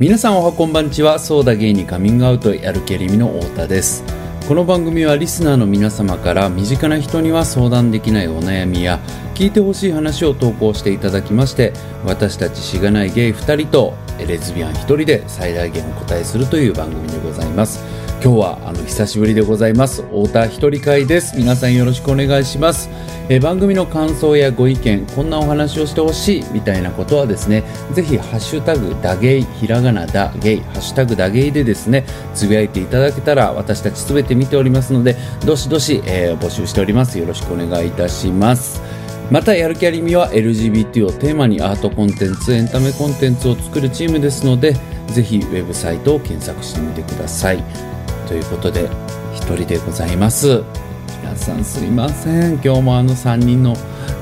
皆さんおはこんばんちはそうだゲイにカミングアウトやる気りみの太田です。この番組はリスナーの皆様から身近な人には相談できないお悩みや聞いてほしい話を投稿していただきまして私たちしがないゲイ2人とレズビアン1人で最大限お答えするという番組でございます。今日はあの久しぶりでございます。太田一人会です。皆さんよろしくお願いします。え番組の感想やご意見こんなお話をしてほしいみたいなことはですねぜひハッシュタグダゲイひらがなだゲイハッシュタグダゲイでですねつぶやいていただけたら私たちすべて見ておりますのでどしどし、えー、募集しております。よろしくお願いいたします。またやる気ありみは LGBT をテーマにアートコンテンツエンタメコンテンツを作るチームですのでぜひウェブサイトを検索してみてください。ということで一人でございます。皆さんすいません。今日もあの3人の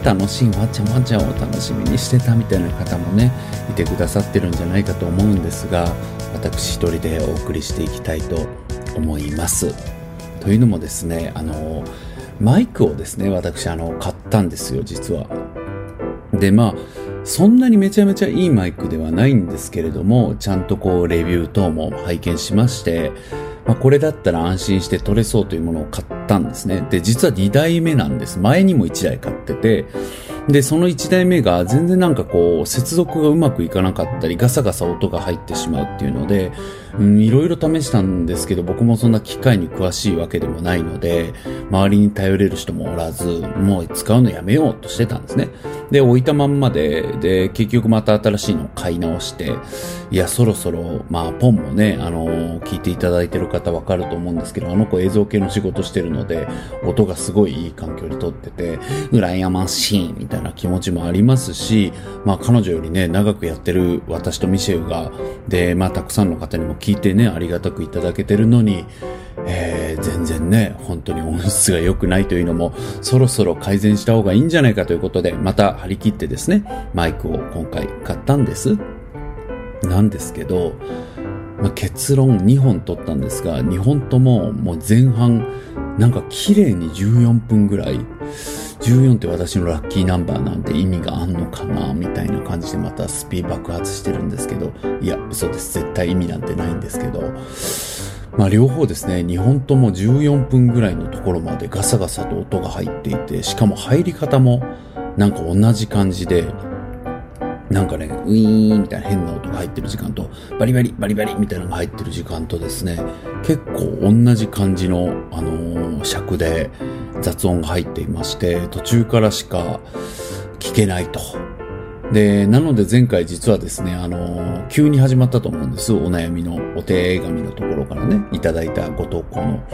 楽しいわちゃわちゃを楽しみにしてたみたいな方もねいてくださってるんじゃないかと思うんですが私一人でお送りしていきたいと思います。というのもですねあのマイクをですね私あの買ったんですよ実は。でまあそんなにめちゃめちゃいいマイクではないんですけれどもちゃんとこうレビュー等も拝見しましてまあ、これだったら安心して撮れそうというものを買ったんですね。で、実は2台目なんです。前にも1台買ってて、で、その1台目が全然なんかこう、接続がうまくいかなかったり、ガサガサ音が入ってしまうっていうので、うん、いろいろ試したんですけど、僕もそんな機械に詳しいわけでもないので、周りに頼れる人もおらず、もう使うのやめようとしてたんですね。で、置いたまんまで、で、結局また新しいのを買い直して、いや、そろそろ、まあ、ポンもね、あの聞いていただいてる方わかると思うんですけど、あの子映像系の仕事してるので、音がすごいいい環境に撮ってて、羨ましいみたいな気持ちもありますし、まあ、彼女よりね、長くやってる私とミシェルが、で、まあ、たくさんの方にも聞いてね、ありがたくいただけてるのに、えー、全然ね、本当に音質が良くないというのも、そろそろ改善した方がいいんじゃないかということで、また張り切ってですね、マイクを今回買ったんです。なんですけど、まあ、結論2本取ったんですが、2本とももう前半、なんか綺麗に14分ぐらい、14って私のラッキーナンバーなんて意味があんのかなみたいな感じでまたスピー爆発してるんですけど、いや、嘘です。絶対意味なんてないんですけど、まあ両方ですね、2本とも14分ぐらいのところまでガサガサと音が入っていて、しかも入り方もなんか同じ感じで、なんかね、ウィーンみたいな変な音が入ってる時間と、バリバリ、バリバリみたいなのが入ってる時間とですね、結構同じ感じの、あのー、尺で雑音が入っていまして、途中からしか聞けないと。で、なので前回実はですね、あのー、急に始まったと思うんです。お悩みのお手紙のところからね、いただいたご投稿の。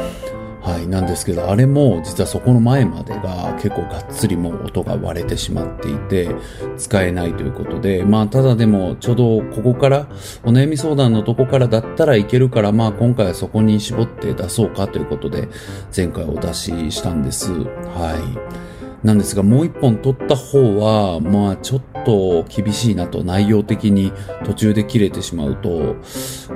はい、なんですけど、あれも実はそこの前までが結構がっつりもう音が割れてしまっていて、使えないということで、まあただでもちょうどここから、お悩み相談のとこからだったらいけるから、まあ今回はそこに絞って出そうかということで、前回お出ししたんです。はい。なんですが、もう一本撮った方は、まあちょっとと厳しいなと、内容的に途中で切れてしまうと、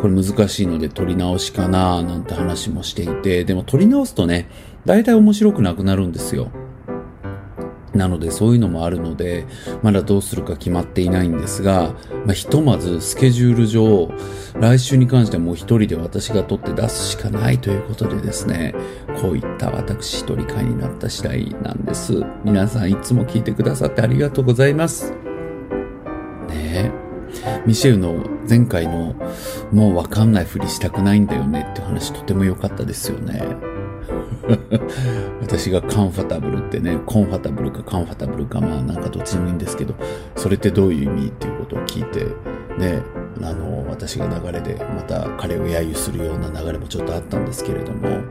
これ難しいので撮り直しかななんて話もしていて、でも撮り直すとね、大体面白くなくなるんですよ。なのでそういうのもあるので、まだどうするか決まっていないんですが、まあ、ひとまずスケジュール上、来週に関してはもう一人で私が撮って出すしかないということでですね、こういった私一人会になった次第なんです。皆さんいつも聞いてくださってありがとうございます。ね。ミシェルの前回のもうわかんないふりしたくないんだよねって話とても良かったですよね。私がカンファタブルってね、コンファタブルかカンファタブルか、まあなんかどっちでもいいんですけど、それってどういう意味っていうことを聞いて、ね、あの、私が流れでまた彼を揶揄するような流れもちょっとあったんですけれども、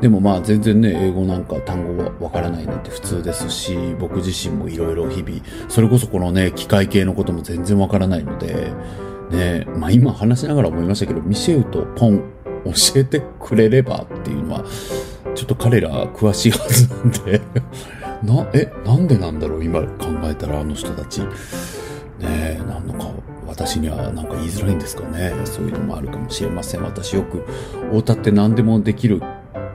でもまあ全然ね、英語なんか単語はわからないなんて普通ですし、僕自身もいろいろ日々、それこそこのね、機械系のことも全然わからないので、ね、まあ今話しながら思いましたけど、ミシェウとポン教えてくれればっていうのは、ちょっと彼ら詳しいはずなんで な、え、なんでなんだろう今考えたらあの人たち。ねえ、なんのか、私にはなんか言いづらいんですかね。そういうのもあるかもしれません。私よく、太田って何でもできる、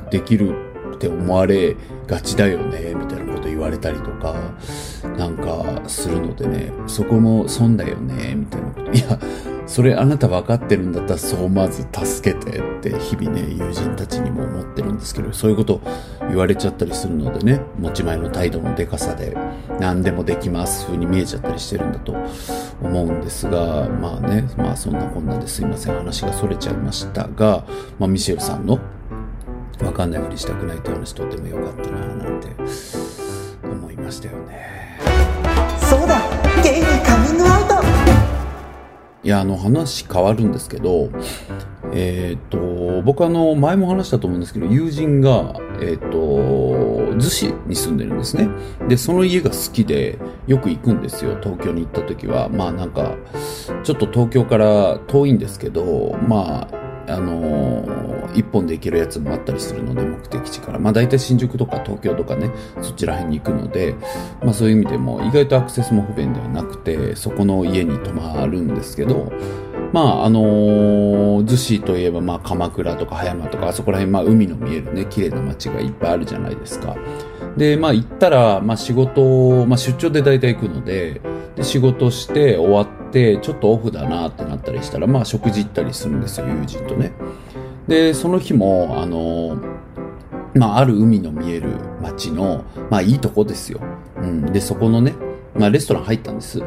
できるって思われがちだよね、みたいなこと言われたりとか、なんかするのでね、そこも損だよね、みたいなこと。いや、それあなた分かってるんだったらそうまず助けてって日々ね、友人たちにも思ってるんですけど、そういうこと言われちゃったりするのでね、持ち前の態度のデカさで何でもできます風に見えちゃったりしてるんだと思うんですが、まあね、まあそんなこんなですいません、話がそれちゃいましたが、まあミシェルさんの分かんないふりしたくないって話とても良かったななんて思いましたよね。そうだ。ゲイにカミングアウト。いや、あの話変わるんですけど、えっ、と、僕あの、前も話したと思うんですけど、友人が、えっ、と、逗子に住んでるんですね。で、その家が好きで、よく行くんですよ、東京に行った時は。まあなんか、ちょっと東京から遠いんですけど、まあ、あの、一本で行けるやつもあったりするので、目的地から。まあ大体新宿とか東京とかね、そちら辺に行くので、まあそういう意味でも意外とアクセスも不便ではなくて、そこの家に泊まるんですけど、まああのー、逗子といえばまあ鎌倉とか葉山とか、あそこら辺まあ海の見えるね、綺麗な街がいっぱいあるじゃないですか。で、まあ行ったら、まあ仕事、まあ出張で大体行くので、で仕事して終わって、ちょっとオフだなってなったりしたら、まあ食事行ったりするんですよ、友人とね。で、その日も、あの、まあある海の見える街の、まあいいとこですよ。うん。で、そこのね、まあレストラン入ったんです。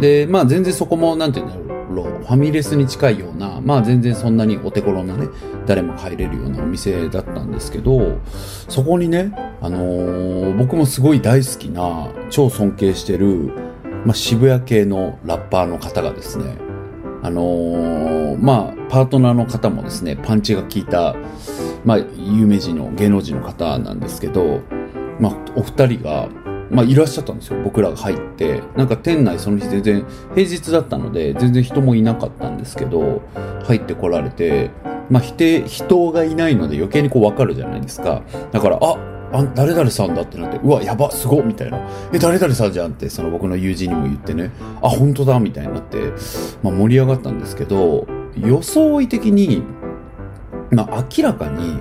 で、まあ全然そこも、なんて言うんだろう。ファミレスに近いような、まあ全然そんなにお手頃なね、誰も入れるようなお店だったんですけど、そこにね、あのー、僕もすごい大好きな、超尊敬してる、まあ、渋谷系のラッパーの方がですね、あのー、まあ、パートナーの方もですね、パンチが効いた、まあ、有名人の、芸能人の方なんですけど、まあ、お二人が、まあ、いらっしゃったんですよ。僕らが入って。なんか店内その日全然、平日だったので、全然人もいなかったんですけど、入ってこられて、まあ、人、人がいないので余計にこうわかるじゃないですか。だから、あ、あ、誰々さんだってなって、うわ、やば、すごみたいな。え、誰々さんじゃんって、その僕の友人にも言ってね、あ、本当だみたいになって、まあ盛り上がったんですけど、装い的に、まあ明らかに、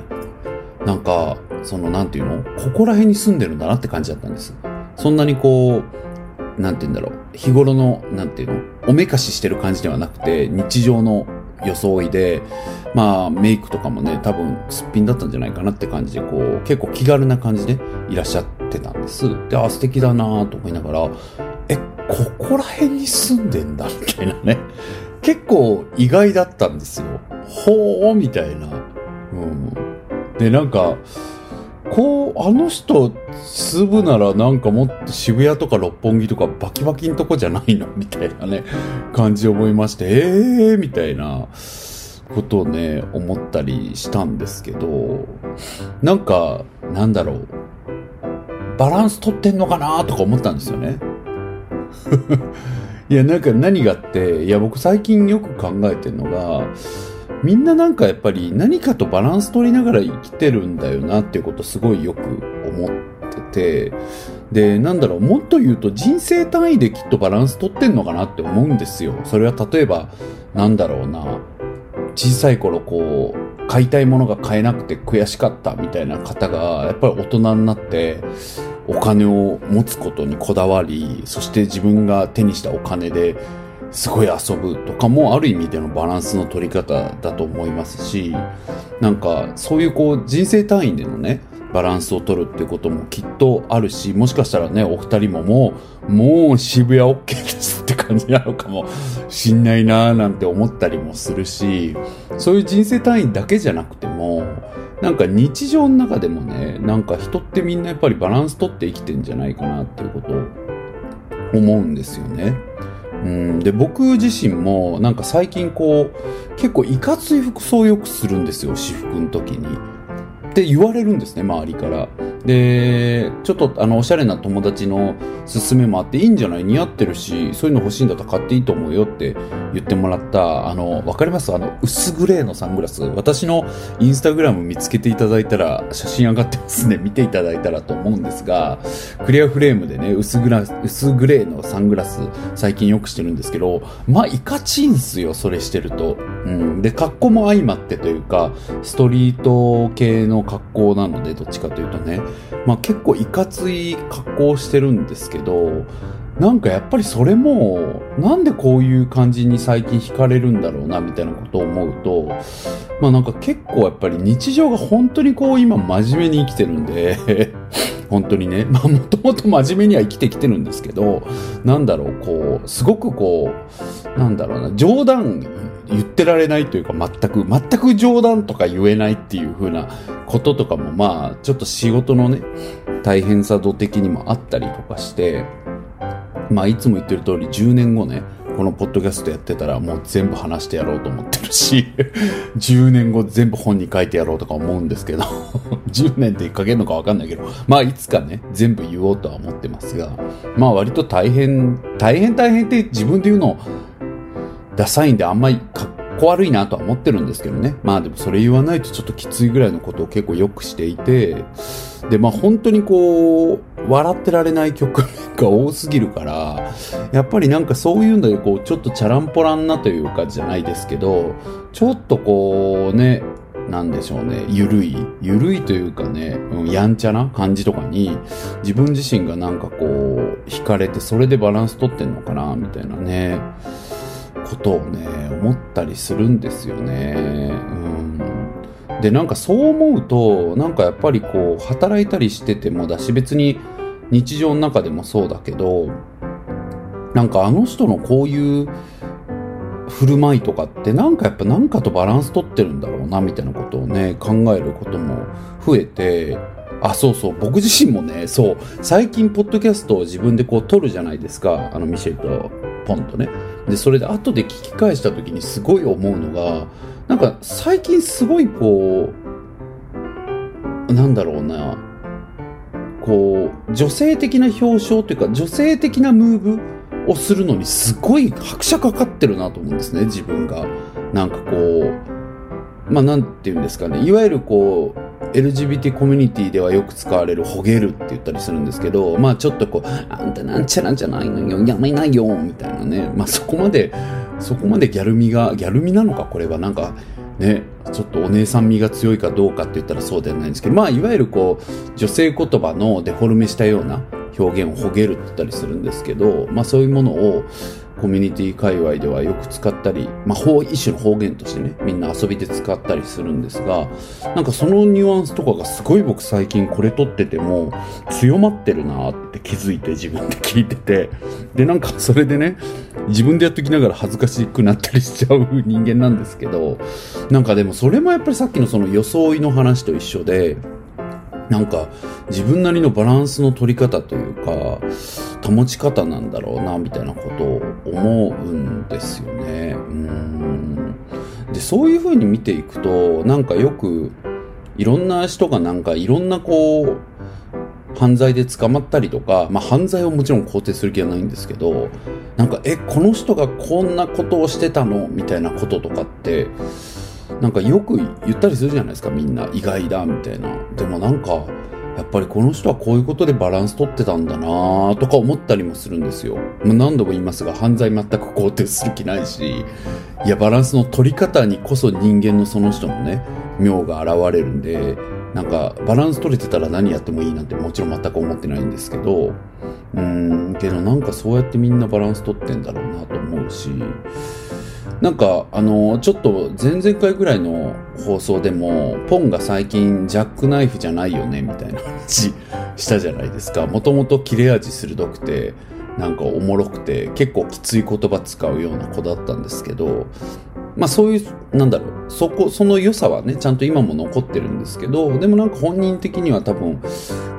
なんか、その、なんていうのここら辺に住んでるんだなって感じだったんです。そんなにこう、なんて言うんだろう、日頃の、なんていうの？おめかししてる感じではなくて、日常の装いで、まあ、メイクとかもね、多分、すっぴんだったんじゃないかなって感じで、こう、結構気軽な感じでいらっしゃってたんです。で、あ、素敵だなと思いながら、え、ここら辺に住んでんだ、みたいなね。結構意外だったんですよ。ほー、みたいな。うん。で、なんか、こう、あの人、住むならなんかもっと渋谷とか六本木とかバキバキんとこじゃないのみたいなね、感じ思いまして、ええー、みたいなことをね、思ったりしたんですけど、なんか、なんだろう、バランス取ってんのかなとか思ったんですよね。いや、なんか何があって、いや、僕最近よく考えてるのが、みんななんかやっぱり何かとバランス取りながら生きてるんだよなっていうことすごいよく思ってて、で、なんだろう、もっと言うと人生単位できっとバランス取ってんのかなって思うんですよ。それは例えば、なんだろうな、小さい頃こう、買いたいものが買えなくて悔しかったみたいな方が、やっぱり大人になって、お金を持つことにこだわり、そして自分が手にしたお金ですごい遊ぶとかもある意味でのバランスの取り方だと思いますし、なんかそういうこう人生単位でのね、バランスを取るってこともきっとあるし、もしかしたらね、お二人ももう、もう渋谷 OK ですって感じなのかもしんないなーなんて思ったりもするし、そういう人生単位だけじゃなくても、なんか日常の中でもね、なんか人ってみんなやっぱりバランス取って生きてんじゃないかなっていうことを思うんですよね。うん、で僕自身もなんか最近こう結構いかつい服装をよくするんですよ私服の時に。って言われるんですね周りから。で、ちょっとあの、おしゃれな友達の勧めもあって、いいんじゃない？似合ってるし、そういうの欲しいんだったら買っていいと思うよって言ってもらった、あの、わかります？あの、薄グレーのサングラス。私のインスタグラム見つけていただいたら、写真上がってますね。見ていただいたらと思うんですが、クリアフレームでね、薄グラ薄グレーのサングラス、最近よくしてるんですけど、まあ、いかちんすよ、それしてると。うん。で、格好も相まってというか、ストリート系の格好なので、どっちかというとね。まあ結構いかつい格好をしてるんですけど、なんかやっぱりそれも、なんでこういう感じに最近惹かれるんだろうな、みたいなことを思うと、まあなんか結構やっぱり日常が本当にこう今真面目に生きてるんで 本当にね、まあもともと真面目には生きてきてるんですけど、なんだろう、こう、すごくこう、なんだろうな、冗談言ってられないというか全く、全く冗談とか言えないっていう風なこととかもまあ、ちょっと仕事のね、大変さ度的にもあったりとかして、まあいつも言ってる通り10年後ね、このポッドキャストやってたらもう全部話してやろうと思ってるし、10年後全部本に書いてやろうとか思うんですけど、10年で書けるのかわかんないけど、まあいつかね、全部言おうとは思ってますが、まあ割と大変、大変大変って自分で言うのダサいんであんまりかっこ悪いなとは思ってるんですけどね。まあでもそれ言わないとちょっときついぐらいのことを結構よくしていて、でまあ本当にこう、笑ってられない局面が多すぎるから、やっぱりなんかそういうのでこう、ちょっとチャランポランなというかじゃないですけど、ちょっとこうね、なんでしょうね、ゆるい、ゆるいというかね、うん、やんちゃな感じとかに、自分自身がなんかこう、惹かれて、それでバランス取ってんのかな、みたいなね、ことをね、思ったりするんですよね。うん。で、なんかそう思うと、なんかやっぱりこう、働いたりしててもだし、別に日常の中でもそうだけど、なんかあの人のこういう振る舞いとかってなんかやっぱなんかとバランス取ってるんだろうなみたいなことをね考えることも増えてあそうそう僕自身もねそう最近ポッドキャストを自分でこう撮るじゃないですか。あのミシェルとポンとね。でそれで後で聞き返した時にすごい思うのがなんか最近すごいこうなんだろうなこう女性的な表彰というか女性的なムーブをするのにすごい拍車かかってるなと思うんですね自分が。なんかこうまあなんて言うんですかね。いわゆるこう LGBT コミュニティではよく使われるほげるって言ったりするんですけど、まあちょっとこう、あんたなんちゃらんじゃないのよ、やめないよ、みたいなね。まあそこまで、そこまでギャル味が、ギャル味なのか、これはなんか、ね、ちょっとお姉さん味が強いかどうかって言ったらそうではないんですけど、まあいわゆるこう、女性言葉のデフォルメしたような表現をほげるって言ったりするんですけど、まあそういうものを、コミュニティ界隈ではよく使ったり、まあ、一種の方言としてね、みんな遊びで使ったりするんですが、なんかそのニュアンスとかがすごい僕最近これ撮ってても強まってるなって気づいて自分で聞いてて、で、なんかそれでね、自分でやっときながら恥ずかしくなったりしちゃう人間なんですけど、なんかでもそれもやっぱりさっきのその装いの話と一緒で、なんか自分なりのバランスの取り方というか、保ち方なんだろうな、みたいなことを思うんですよね。うんで、そういう風に見ていくと、なんかよく、いろんな人がなんかいろんなこう、犯罪で捕まったりとか、まあ犯罪をもちろん肯定する気はないんですけど、なんか、え、この人がこんなことをしてたの？みたいなこととかって、なんかよく言ったりするじゃないですか、みんな。意外だ、みたいな。でもなんか、やっぱりこの人はこういうことでバランス取ってたんだなとか思ったりもするんですよもう。何度も言いますが、犯罪全く肯定する気ないし、いや、バランスの取り方にこそ人間のその人のね、妙が現れるんで、なんか、バランス取れてたら何やってもいいなんてもちろん全く思ってないんですけど、うーん、けどなんかそうやってみんなバランス取ってんだろうなと思うし、なんか、あの、ちょっと前々回ぐらいの放送でも、ポンが最近ジャックナイフじゃないよね、みたいな話したじゃないですか。もともと切れ味鋭くて、なんかおもろくて、結構きつい言葉使うような子だったんですけど、まあそういう、なんだろう、そこ、その良さはね、ちゃんと今も残ってるんですけど、でもなんか本人的には多分、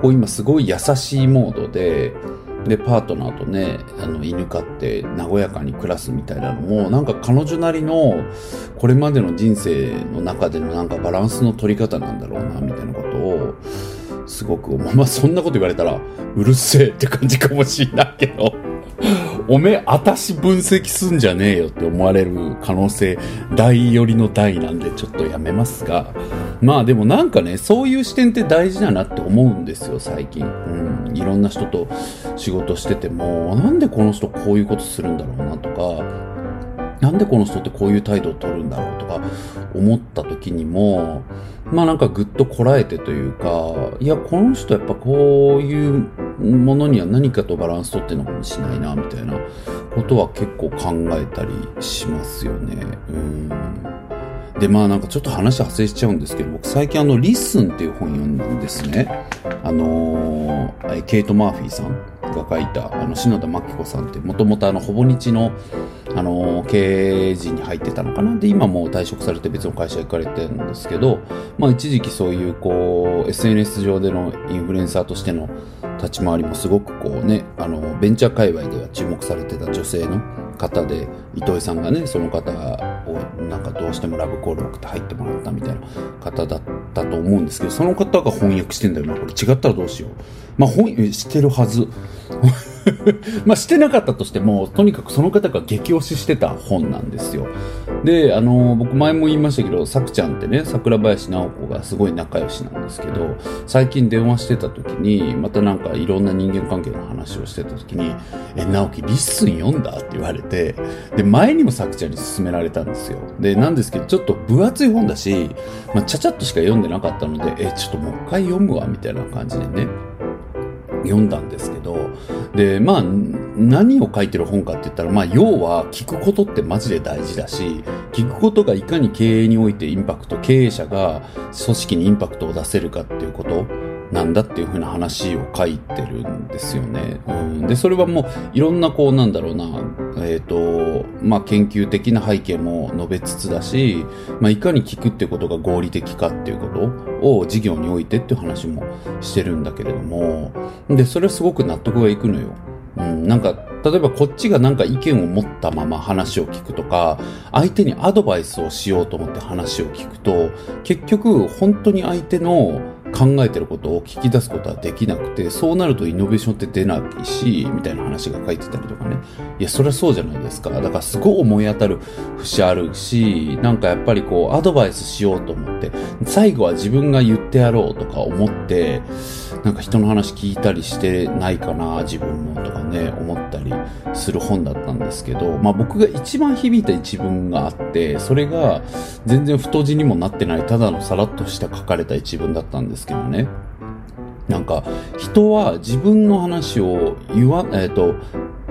こう今すごい優しいモードで、で、パートナーとね、あの、犬飼って和やかに暮らすみたいなのも、なんか彼女なりの、これまでの人生の中でのなんかバランスの取り方なんだろうな、みたいなことを、すごく。まあ、そんなこと言われたら、うるせえって感じかもしれないけど。おめえ、あたし分析すんじゃねえよって思われる可能性、大寄りの大なんでちょっとやめますが。まあでもなんかね、そういう視点って大事だなって思うんですよ、最近。うん。いろんな人と仕事してても、なんでこの人こういうことするんだろうなとか、なんでこの人ってこういう態度を取るんだろうとか思った時にも、まあなんかぐっとこらえてというか、いや、この人やっぱこういうものには何かとバランス取ってるのかもしれないな、みたいなことは結構考えたりしますよね。うん。で、まあなんかちょっと話派生しちゃうんですけど、僕最近あの、 Listen っていう本読んだんですね。あのー、ケイト・マーフィーさんが書いた、あの、篠田真貴子さんって、もともとあの、ほぼ日の、あの、経営陣に入ってたのかな？で、今もう退職されて別の会社行かれてるんですけど、まあ一時期そういうこう、SNS 上でのインフルエンサーとしての立ち回りもすごくこうね、あの、ベンチャー界隈では注目されてた女性の方で、糸井さんがね、その方をなんかどうしてもラブコール送って入ってもらったみたいな方だったと思うんですけど、その方が翻訳してんだよな。これ違ったらどうしよう。まあ、翻訳、してるはず。まあ、してなかったとしても、とにかくその方が激推ししてた本なんですよ。で、あの、僕前も言いましたけど、さくちゃんってね、桜林直子がすごい仲良しなんですけど、最近電話してた時に、またなんかいろんな人間関係の話をしてた時に、え、直樹、 Listen 読んだ？って言われて、で、前にもさくちゃんに勧められたんですよ。で、なんですけど、ちょっと分厚い本だし、まあ、ちゃちゃっとしか読んでなかったので、え、ちょっともう一回読むわ、みたいな感じでね、読んだんですけど、で、まあ、何を書いてる本かって言ったら、まあ、要は聞くことってマジで大事だし、聞くことがいかに経営においてインパクト、経営者が組織にインパクトを出せるかっていうことなんだっていうふうな話を書いてるんですよね。うん、で、それはもういろんなこうなんだろうな、えっ、ー、と、まあ、研究的な背景も述べつつだし、まあ、いかに聞くってことが合理的かっていうことを事業においてっていう話もしてるんだけれども、で、それすごく納得がいくのよ。うん、なんか、例えばこっちがなんか意見を持ったまま話を聞くとか、相手にアドバイスをしようと思って話を聞くと、結局本当に相手の考えてることを聞き出すことはできなくて、そうなるとイノベーションって出ないし、みたいな話が書いてたりとかね。いや、そりゃそうじゃないですか。だからすごい思い当たる節あるし、なんかやっぱりこう、アドバイスしようと思って、最後は自分が言ってやろうとか思って、なんか人の話聞いたりしてないかな、自分もとかね、思ったりする本だったんですけど、まあ僕が一番響いた一文があって、それが全然太字にもなってない、ただのさらっとした書かれた一文だったんですけどね。なんか、人は自分の話を言わ、えっ、ー、と、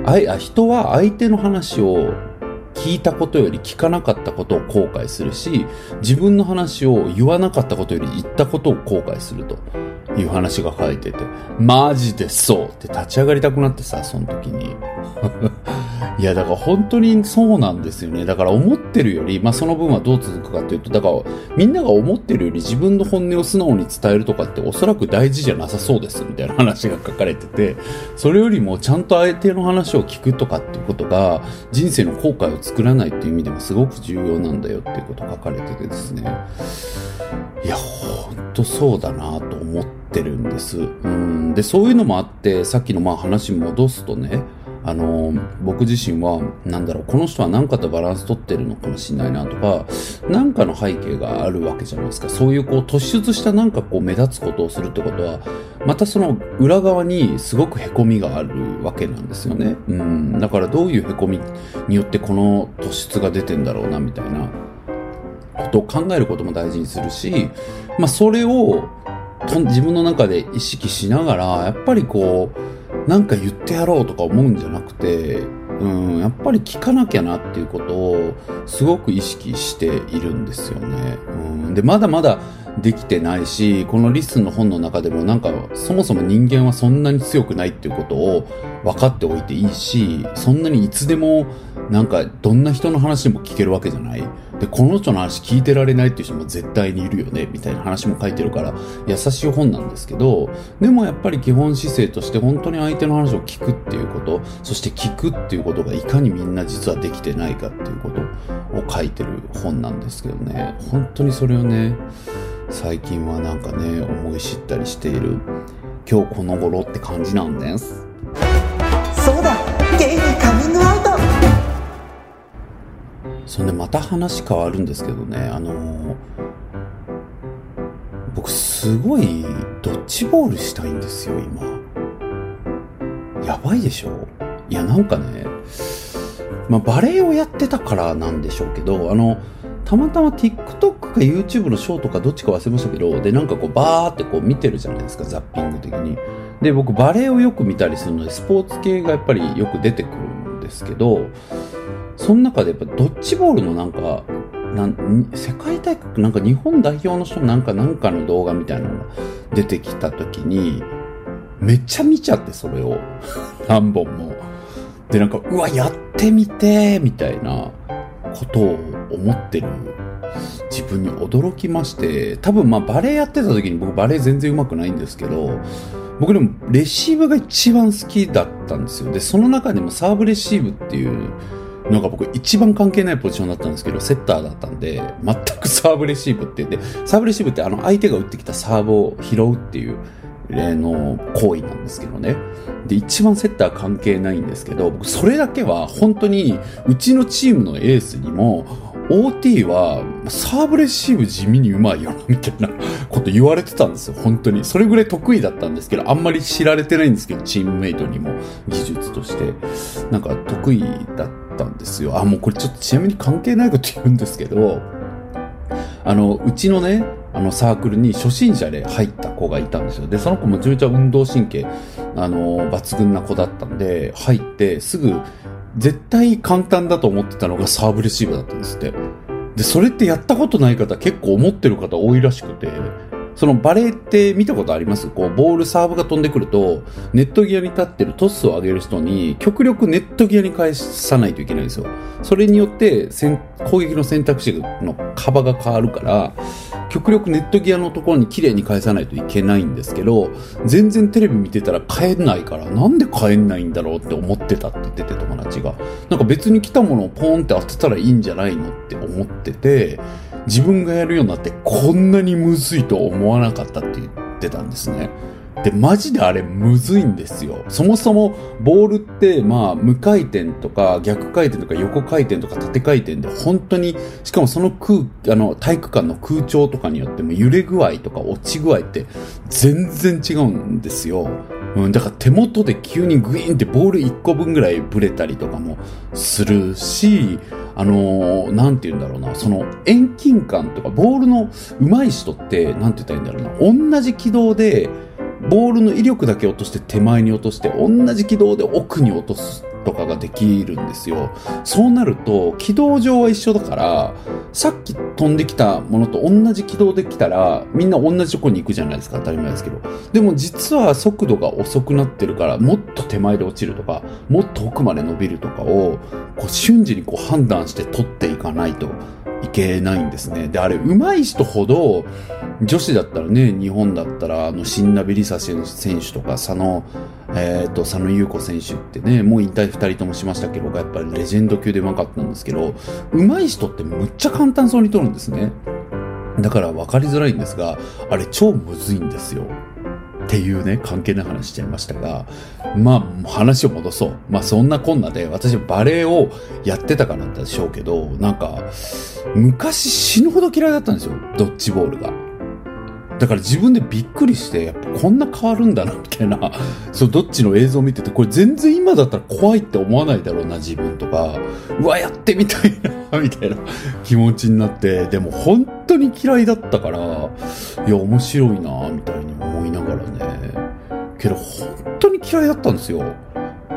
あ、人は相手の話を聞いたことより聞かなかったことを後悔するし、自分の話を言わなかったことより言ったことを後悔すると。いう話が書いてて、マジでそうって立ち上がりたくなってさ、その時に。いや、だから本当にそうなんですよね。だから思ってるより、まあその分はどう続くかっていうと、だからみんなが思ってるより自分の本音を素直に伝えるとかっておそらく大事じゃなさそうですみたいな話が書かれてて、それよりもちゃんと相手の話を聞くとかっていうことが人生の後悔を作らないっていう意味でもすごく重要なんだよっていうこと書かれててですね。いや、ほんとそうだなと思っててるんです。うん。で、そういうのもあって、さっきのまあ話戻すとね、あの、僕自身は、なんだろう、この人は何かとバランス取ってるのかもしれないなとか、何かの背景があるわけじゃないですか。そういうこう突出したなんかこう目立つことをするってことは、またその裏側にすごく凹みがあるわけなんですよね。うん。だからどういう凹みによってこの突出が出てんだろうな、みたいなことを考えることも大事にするし、まあそれを自分の中で意識しながら、やっぱりこう、なんか言ってやろうとか思うんじゃなくて、うん、やっぱり聞かなきゃなっていうことをすごく意識しているんですよね。うん、で、まだまだできてないし、このリスンの本の中でもなんかそもそも人間はそんなに強くないっていうことを分かっておいていいし、そんなにいつでもなんかどんな人の話でも聞けるわけじゃない。で、この人の話聞いてられないっていう人も絶対にいるよね、みたいな話も書いてるから、優しい本なんですけど、でもやっぱり基本姿勢として本当に相手の話を聞くっていうこと、そして聞くっていうことがいかにみんな実はできてないかっていうことを書いてる本なんですけどね、本当にそれをね、最近はなんかね、思い知ったりしている、今日この頃って感じなんです。そうだゲイにカミングアウトそんでまた話変わるんですけどね、あの、僕すごいドッジボールしたいんですよ、今。やばいでしょ？いや、なんかね、まあ、バレエをやってたからなんでしょうけど、あの、たまたま TikTok か YouTube のショーとかどっちか忘れましたけど、で、なんかこうバーってこう見てるじゃないですか、ザッピング的に。で、僕バレエをよく見たりするので、スポーツ系がやっぱりよく出てくるんですけど、その中でやっぱドッジボールのなんか、なん世界大会なんか日本代表の人なんかなんかの動画みたいなのが出てきた時に、めっちゃ見ちゃって、それを。何本も。で、なんか、うわ、やってみてみたいなことを思ってる自分に驚きまして、多分まあバレエやってた時に僕バレエ全然上手くないんですけど、僕でもレシーブが一番好きだったんですよ。で、その中でもサーブレシーブっていうのが僕一番関係ないポジションだったんですけど、セッターだったんで、全くサーブレシーブって言って、サーブレシーブってあの相手が打ってきたサーブを拾うっていう例の行為なんですけどね。で、一番セッター関係ないんですけど、僕それだけは本当にうちのチームのエースにも、OT はサーブレシーブ地味にうまいよな、みたいな こと言われてたんですよ、本当に。それぐらい得意だったんですけど、あんまり知られてないんですけど、チームメイトにも技術として。なんか得意だったたんですよ。あ、もうこれちょっとちなみに関係ないこと言うんですけど、あの、うちのね、あのサークルに初心者で入った子がいたんですよ。で、その子もめちゃめちゃ運動神経、あの、抜群な子だったんで、入ってすぐ絶対簡単だと思ってたのがサーブレシーブだったんですって。で、それってやったことない方結構思ってる方多いらしくて、そのバレーって見たことあります？こう、ボール、サーブが飛んでくると、ネット際に立ってるトスを上げる人に、極力ネット際に返さないといけないんですよ。それによって、攻撃の選択肢の幅が変わるから、極力ネット際のところに綺麗に返さないといけないんですけど、全然テレビ見てたら帰んないから、なんで帰んないんだろうって思ってたって言ってて友達が。なんか別に来たものをポーンって当てたらいいんじゃないのって思ってて、自分がやるようになってこんなにむずいと思わなかったって言ってたんですね。で、マジであれむずいんですよ。そもそもボールって、まあ、無回転とか逆回転とか横回転とか縦回転で本当に、しかもその空、あの、体育館の空調とかによっても揺れ具合とか落ち具合って全然違うんですよ。うん、だから手元で急にグイーンってボール1個分ぐらいブレたりとかもするし、あのー、なんて言うんだろうな、その遠近感とか、ボールの上手い人って、なんて言ったらいいんだろうな、同じ軌道で、ボールの威力だけ落として手前に落として、同じ軌道で奥に落とすとかができるんですよ。そうなると、軌道上は一緒だから、さっき飛んできたものと同じ軌道で来たら、みんな同じとこに行くじゃないですか、当たり前ですけど。でも実は速度が遅くなってるから、もっと手前で落ちるとか、もっと奥まで伸びるとかを、こう瞬時にこう判断して取っていかないとけないんですね。で、あれ、上手い人ほど、女子だったらね、日本だったら、あの、新ナビリサ選手とか、佐野、えっ、ー、と、佐野優子選手ってね、もう引退二人ともしましたけど、やっぱりレジェンド級で上手かったんですけど、上手い人ってむっちゃ簡単そうに取るんですね。だから分かりづらいんですが、あれ超むずいんですよ。っていうね、関係な話しちゃいましたが、まあ、話を戻そう。まあ、そんなこんなで、私バレエをやってたからなんでしょうけど、なんか、昔死ぬほど嫌いだったんですよ、ドッジボールが。だから自分でびっくりして、やっぱこんな変わるんだな、みたいな、そう、どっちの映像を見てて、これ全然今だったら怖いって思わないだろうな、自分とか、うわ、やってみたいな、みたいな気持ちになって、でも本当に嫌いだったから、いや、面白いな、みたいに思いながらね。けど、本当に嫌いだったんですよ。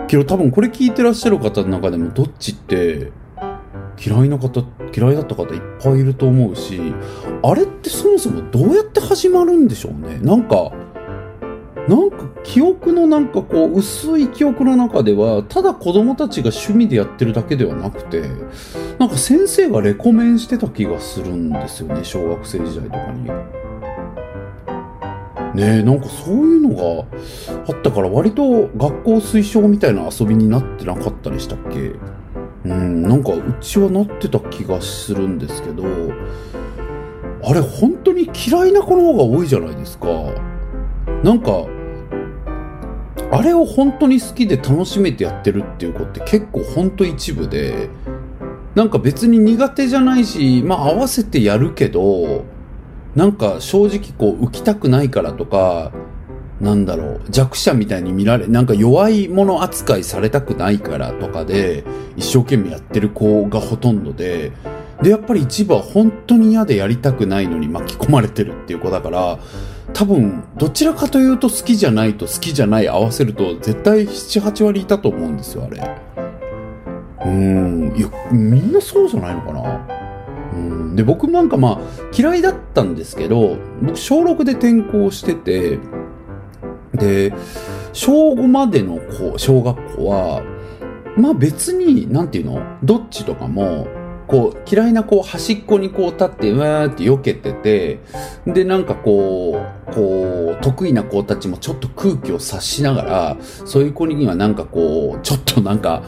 けど多分これ聞いてらっしゃる方の中でも、どっちって、嫌いな方、嫌いだった方いっぱいいると思うし、あれってそもそもどうやって始まるんでしょうね？なんか、なんか記憶のなんかこう薄い記憶の中ではただ子供たちが趣味でやってるだけではなくてなんか先生がレコメンしてた気がするんですよね小学生時代とかに。ねえなんかそういうのがあったから割と学校推奨みたいな遊びになってなかったりしたっけ？うん、なんかうちはなってた気がするんですけど、あれ本当に嫌いな子の方が多いじゃないですか。なんか、あれを本当に好きで楽しめてやってるっていう子って結構本当一部で、なんか別に苦手じゃないし、まあ合わせてやるけど、なんか正直こう浮きたくないからとか、なんだろう、弱者みたいに見られ、なんか弱いもの扱いされたくないからとかで、一生懸命やってる子がほとんどで、で、やっぱり一部は本当に嫌でやりたくないのに巻き込まれてるっていう子だから、多分どちらかというと好きじゃないと好きじゃない合わせると絶対78割いたと思うんですよあれ。うんいやみんなそうじゃないのかな。うんで僕なんかまあ嫌いだったんですけど僕小6で転校しててで小5までのこう小学校はまあ別になんていうの？どっちとかもこう嫌いなこう端っこにこう立ってうわーって避けててでなんかこうこう得意な子たちもちょっと空気を察しながらそういう子にはなんかこうちょっとなんか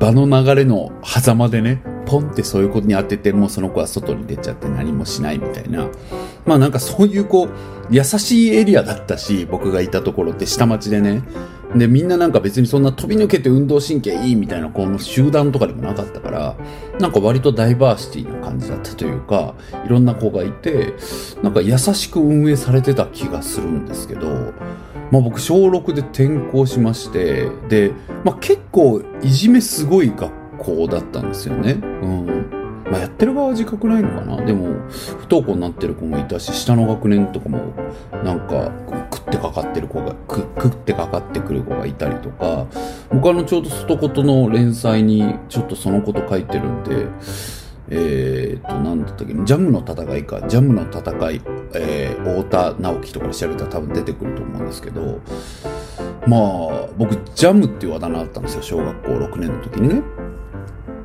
場の流れの狭間でねポンってそういうことに当ててもうその子は外に出ちゃって何もしないみたいな。まあなんかそういうこう優しいエリアだったし僕がいたところって下町でね。で、みんななんか別にそんな飛び抜けて運動神経いいみたいなこの集団とかでもなかったから、なんか割とダイバーシティな感じだったというか、いろんな子がいて、なんか優しく運営されてた気がするんですけど、まあ僕小6で転校しまして、で、まあ結構いじめすごい学校だったんですよね。うん。まあ、やってる側は自覚ないのかなでも不登校になってる子もいたし下の学年とかもなんか食ってかかってる子が食ってかかってくる子がいたりとか僕あのちょうど外言の連載にちょっとそのこと書いてるんでえー、っと、なんだったっけ、ジャムの戦いか、ジャムの戦い、えー、太田直樹とかで調べたら多分出てくると思うんですけど、まあ、僕、ジャムっていうあだ名だったんですよ、小学校6年の時にね。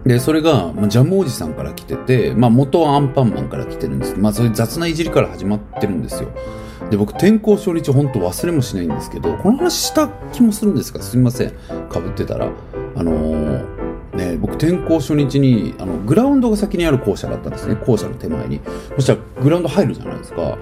で、それが、ま、ジャムおじさんから来てて、まあ、元はアンパンマンから来てるんですまあ、そういう雑ないじりから始まってるんですよ。で、僕、転校初日、本当忘れもしないんですけど、この話した気もするんですが、すみません。かぶってたら。あのー、ね、僕、転校初日に、あの、グラウンドが先にある校舎だったんですね。校舎の手前に。そしたら、グラウンド入るじゃないですか。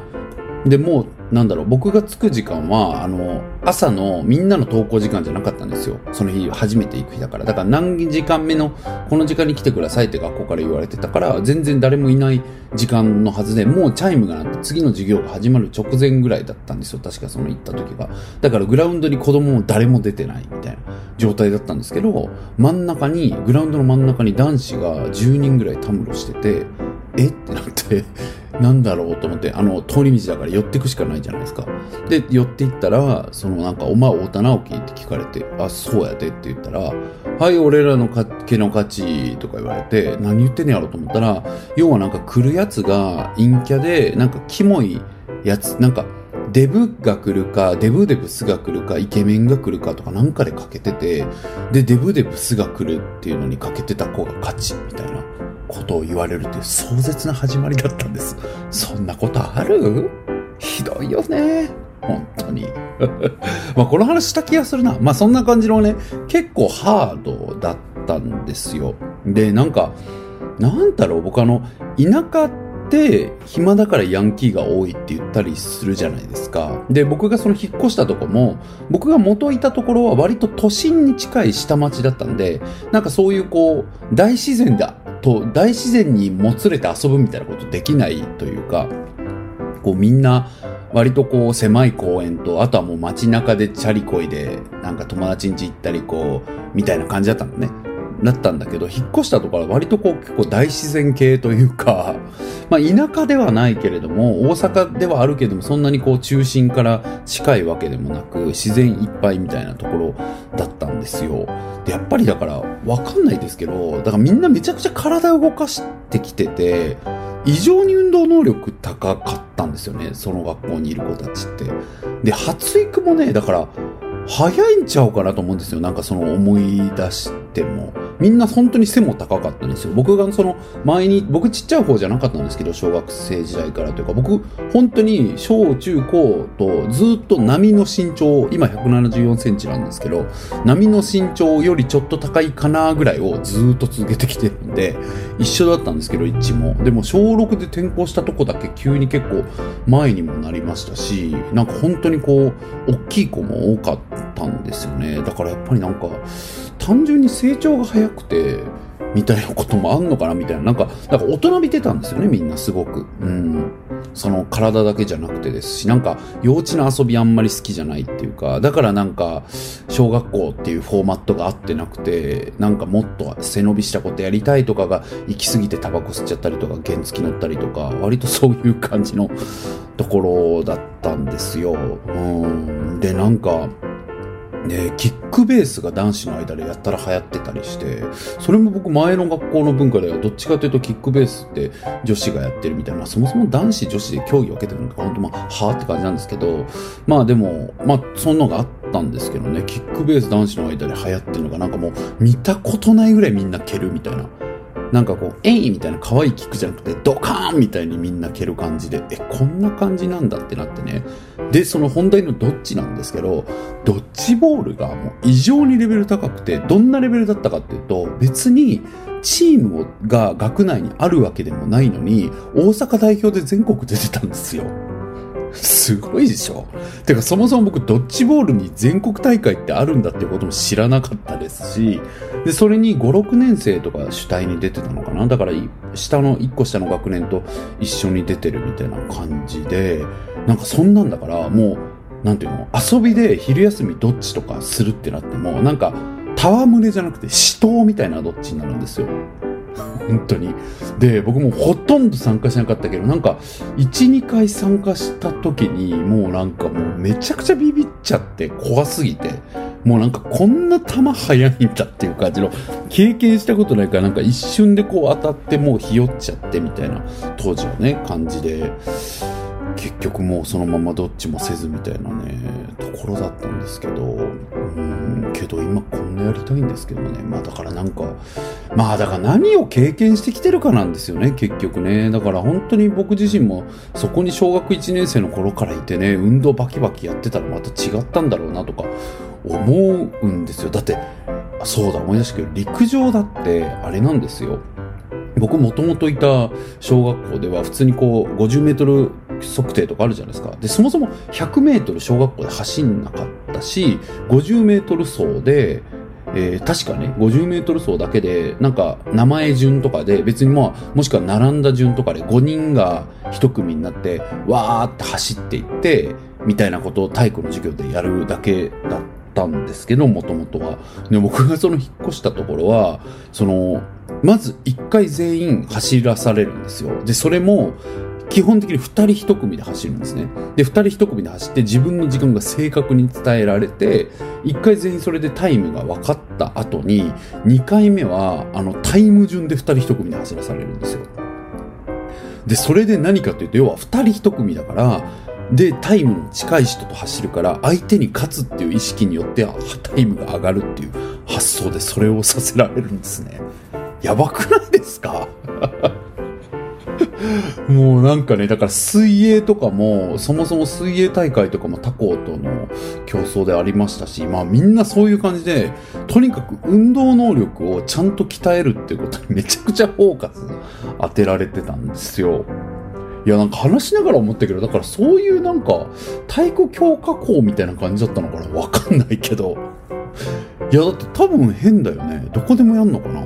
で、もう、なんだろう、僕が着く時間は、あの、朝のみんなの登校時間じゃなかったんですよ。その日初めて行く日だから。だから何時間目のこの時間に来てくださいって学校から言われてたから、全然誰もいない時間のはずで、もうチャイムが鳴って次の授業が始まる直前ぐらいだったんですよ。確かその行った時が。だからグラウンドに子供も誰も出てないみたいな状態だったんですけど、真ん中に、グラウンドの真ん中に男子が10人ぐらいたむろしてて、え？ってなって、なんだろうと思って、あの、通り道だから寄ってくしかないじゃないですか。で、寄っていったら、そのなんか、お前、太田直樹って聞かれて、あ、そうやでって言ったら、はい、俺らの毛の勝ちとか言われて、何言ってんねやろと思ったら、要はなんか来るやつが陰キャで、なんかキモいやつ、なんか、デブが来るか、デブデブスが来るか、イケメンが来るかとかなんかでかけてて、で、デブデブスが来るっていうのにかけてた子が勝ち、みたいな。ことを言われるという壮絶な始まりだったんです。そんなことある？ひどいよね。本当に。まあこの話した気がするな。まあそんな感じのね、結構ハードだったんですよ。で、なんか、なんだろう、僕あの、田舎って暇だからヤンキーが多いって言ったりするじゃないですか。で、僕がその引っ越したとこも、僕が元いたところは割と都心に近い下町だったんで、なんかそういうこう、大自然でと大自然にもつれて遊ぶみたいなことできないというか、こうみんな割とこう狭い公園と、あとはもう街中でチャリこいで、なんか友達ん家行ったりこう、みたいな感じだったのね。なったんだけど、引っ越したところは割とこう結構大自然系というか、まあ田舎ではないけれども、大阪ではあるけれども、そんなにこう中心から近いわけでもなく、自然いっぱいみたいなところだったんですよ。で、やっぱりだからわかんないですけど、だからみんなめちゃくちゃ体を動かしてきてて、異常に運動能力高かったんですよね、その学校にいる子たちって。で、発育もね、だから、早いんちゃうかなと思うんですよ。なんかその思い出しても。みんな本当に背も高かったんですよ。僕がその前に、僕ちっちゃい方じゃなかったんですけど、小学生時代からというか、僕本当に小中高とずっと波の身長、今174センチなんですけど、波の身長よりちょっと高いかなぐらいをずっと続けてきてるんで、一緒だったんですけど、一も。でも小6で転校したとこだけ急に結構前にもなりましたし、なんか本当にこう、大きい子も多かったんですよね。だからやっぱりなんか、単純に成長が早くて、みたいなこともあんのかなみたいな。なんか、なんか大人びてたんですよね、みんなすごく。うん。その体だけじゃなくてですし、なんか幼稚な遊びあんまり好きじゃないっていうか、だからなんか、小学校っていうフォーマットが合ってなくて、なんかもっと背伸びしたことやりたいとかが行き過ぎてタバコ吸っちゃったりとか、原付乗ったりとか、割とそういう感じのところだったんですよ。うん。で、なんか、で、キックベースが男子の間でやったら流行ってたりして、それも僕前の学校の文化ではどっちかというとキックベースって女子がやってるみたいな、そもそも男子女子で競技を受けてるのか、本当まあ、はぁって感じなんですけど、まあでも、まあそんなのがあったんですけどね、キックベース男子の間で流行ってるのがなんかもう見たことないぐらいみんな蹴るみたいな。なんかこう、えいみたいな可愛いキックじゃなくて、ドカーンみたいにみんな蹴る感じで、え、こんな感じなんだってなってね。で、その本題のどっちなんですけど、ドッジボールがもう異常にレベル高くて、どんなレベルだったかっていうと、別にチームが学内にあるわけでもないのに、大阪代表で全国出てたんですよ。すごいでしょ？てかそもそも僕ドッジボールに全国大会ってあるんだっていうことも知らなかったですし、で、それに5、6年生とか主体に出てたのかな？だから下の、1個下の学年と一緒に出てるみたいな感じで、なんかそんなんだからもう、なんていうの？遊びで昼休みどっちとかするってなっても、なんか、戯れじゃなくて死闘みたいなどっちになるんですよ。本当に。で、僕もほとんど参加しなかったけど、なんか、1、2回参加した時に、もうなんかもうめちゃくちゃビビっちゃって怖すぎて、もうなんかこんな球速いんだっていう感じの、経験したことないからなんか一瞬でこう当たってもうひよっちゃってみたいな、当時はね、感じで、結局もうそのままどっちもせずみたいなね、ところだったんですけど、うん、けど今こんなやりたいんですけどね。まあだからなんか、まあだから何を経験してきてるかなんですよね、結局ね。だから本当に僕自身もそこに小学1年生の頃からいてね、運動バキバキやってたらまた違ったんだろうなとか思うんですよ。だって、そうだ、思い出したけど、陸上だってあれなんですよ。僕もともといた小学校では普通にこう50メートル測定とかあるじゃないですか。で、そもそも100メートル小学校で走んなかったし、50メートル走で、えー、確かね、50メートル走だけで、なんか名前順とかで、別にまあ、もしくは並んだ順とかで5人が1組になって、わーって走っていって、みたいなことを体育の授業でやるだけだったんですけど、もともとは。で、僕がその引っ越したところは、その、まず1回全員走らされるんですよ。で、それも、基本的に2人1組で走るんですね。で、2人1組で走って自分の時間が正確に伝えられて、1回全員それでタイムが分かった後に、2回目は、あの、タイム順で2人1組で走らされるんですよ。で、それで何かというと、要は2人1組だから、で、タイムの近い人と走るから、相手に勝つっていう意識によって、タイムが上がるっていう発想でそれをさせられるんですね。やばくないですか？もうなんかね、だから水泳とかも、そもそも水泳大会とかも他校との競争でありましたし、まあみんなそういう感じで、とにかく運動能力をちゃんと鍛えるっていうことにめちゃくちゃフォーカス当てられてたんですよ。いや、なんか話しながら思ったけど、だからそういうなんか、体育強化校みたいな感じだったのかなわかんないけど。いや、だって多分変だよね。どこでもやんのかな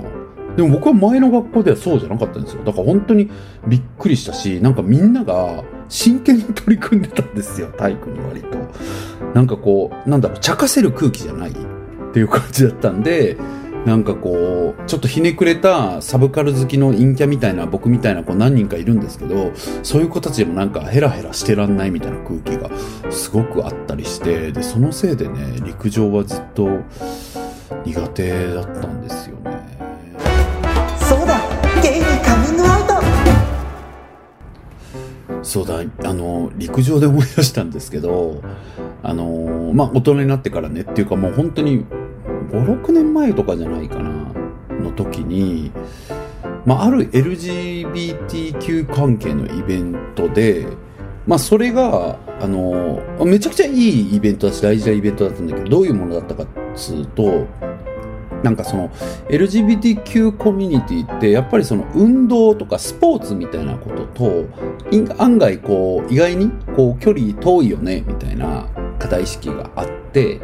でも僕は前の学校ではそうじゃなかったんですよ。だから本当にびっくりしたし、なんかみんなが真剣に取り組んでたんですよ、体育に割と。なんかこう、なんだろう、茶化せる空気じゃないっていう感じだったんで、なんかこう、ちょっとひねくれたサブカル好きの陰キャみたいな僕みたいな子何人かいるんですけど、そういう子たちでもなんかヘラヘラしてらんないみたいな空気がすごくあったりして、で、そのせいでね、陸上はずっと苦手だったんですよね。そうだあの陸上で思い出したんですけどあのまあ大人になってからねっていうかもう本当に56年前とかじゃないかなの時に、まあ、ある LGBTQ 関係のイベントでまあ、それが、あの、めちゃくちゃいいイベントだし、大事なイベントだったんだけど、どういうものだったかっつうと、なんかその LGBTQ コミュニティってやっぱりその運動とかスポーツみたいなことと案外こう意外にこう距離遠いよねみたいな課題意識があって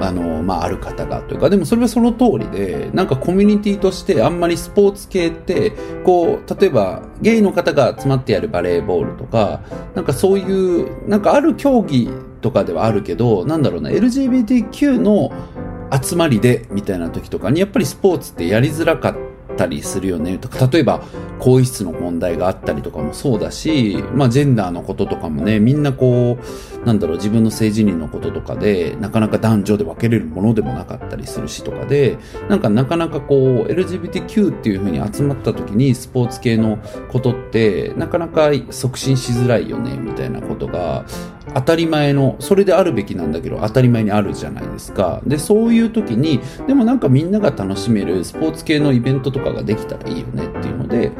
あの、まあ、ある方がというか、でもそれはその通りで、なんかコミュニティとしてあんまりスポーツ系って、こう、例えばゲイの方が集まってやるバレーボールとか、なんかそういう、なんかある競技とかではあるけど、なんだろうな、LGBTQ の集まりでみたいな時とかにやっぱりスポーツってやりづらかったりするよねとか、例えば更衣室の問題があったりとかもそうだし、まあジェンダーのこととかもね、みんなこう、なんだろう、自分の性自認のこととかで、なかなか男女で分けれるものでもなかったりするしとかで、なんかなかなかこう、LGBTQ っていう風に集まった時にスポーツ系のことって、なかなか促進しづらいよね、みたいなことが、当たり前の、それであるべきなんだけど、当たり前にあるじゃないですか。で、そういう時に、でもなんかみんなが楽しめるスポーツ系のイベントとかができたらいいよねっていうので、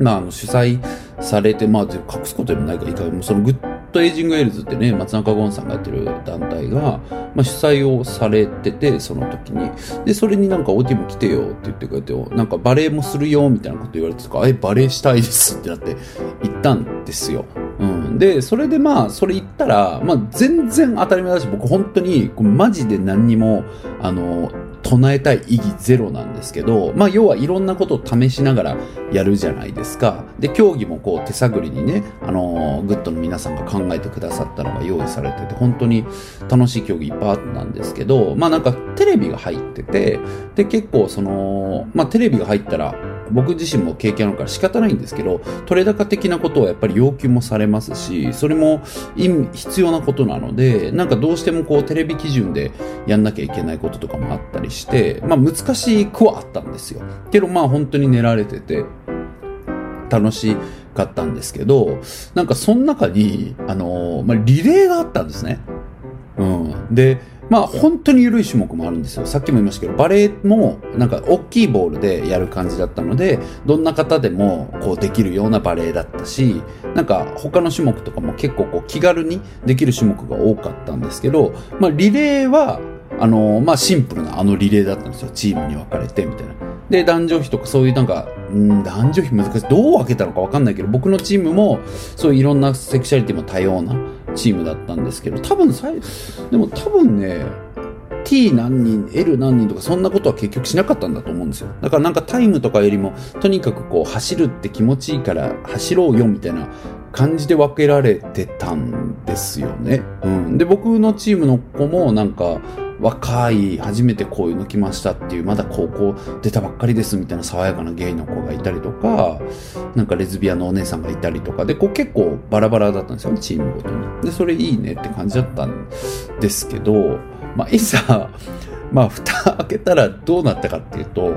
まあ、の主催されて、まあ、隠すことでもないからいいか、その Good Aging Yells ってね、松中権さんがやってる団体が、まあ、主催をされてて、その時に。で、それになんか、オティも来てよって言ってくれて、なんかバレエもするよ、みたいなこと言われてか、え、バレエしたいですってなって行ったんですよ。うん。で、それでまあ、それ言ったら、まあ、全然当たり前だし、僕本当に、マジで何にも、あの、唱えたい異議ゼロなんですけど、まあ要はいろんなことを試しながらやるじゃないですか。で、競技もこう手探りにね、あのー、 Good の皆さんが考えてくださったのが用意されてて、本当に楽しい競技いっぱいあったんですけど、まあなんかテレビが入ってて、で結構その、まあテレビが入ったら、僕自身も経験あるから仕方ないんですけど、取れ高的なことをやっぱり要求もされますし、それも必要なことなので、なんかどうしてもこうテレビ基準でやんなきゃいけないこととかもあったりして、まあ難しくはあったんですよ。けどまあ本当に練られてて、楽しかったんですけど、なんかその中に、あのまあリレーがあったんですね。うん。で、まあ本当に緩い種目もあるんですよ。さっきも言いましたけど、バレーもなんか大きいボールでやる感じだったので、どんな方でもこうできるようなバレーだったし、なんか他の種目とかも結構こう気軽にできる種目が多かったんですけど、まあリレーは、あのまあシンプルなあのリレーだったんですよ。チームに分かれてみたいな。で、男女比とかそういうなんか、ん男女比難しい。どう分けたのか分かんないけど、僕のチームもそういういろんなセクシャリティも多様なチームだったんですけど、多分さでも多分ね、T 何人、L 何人とかそんなことは結局しなかったんだと思うんですよ。だからなんかタイムとかよりも、とにかくこう走るって気持ちいいから走ろうよみたいな感じで分けられてたんですよね。うん。で、僕のチームの子もなんか、若い、初めてこういうの来ましたっていう、まだ高校出たばっかりですみたいな爽やかなゲイの子がいたりとか、なんかレズビアのお姉さんがいたりとかで、こう結構バラバラだったんですよね、チームごとに。で、それいいねって感じだったんですけど、まあ、いざ、まあ、蓋開けたらどうなったかっていうと、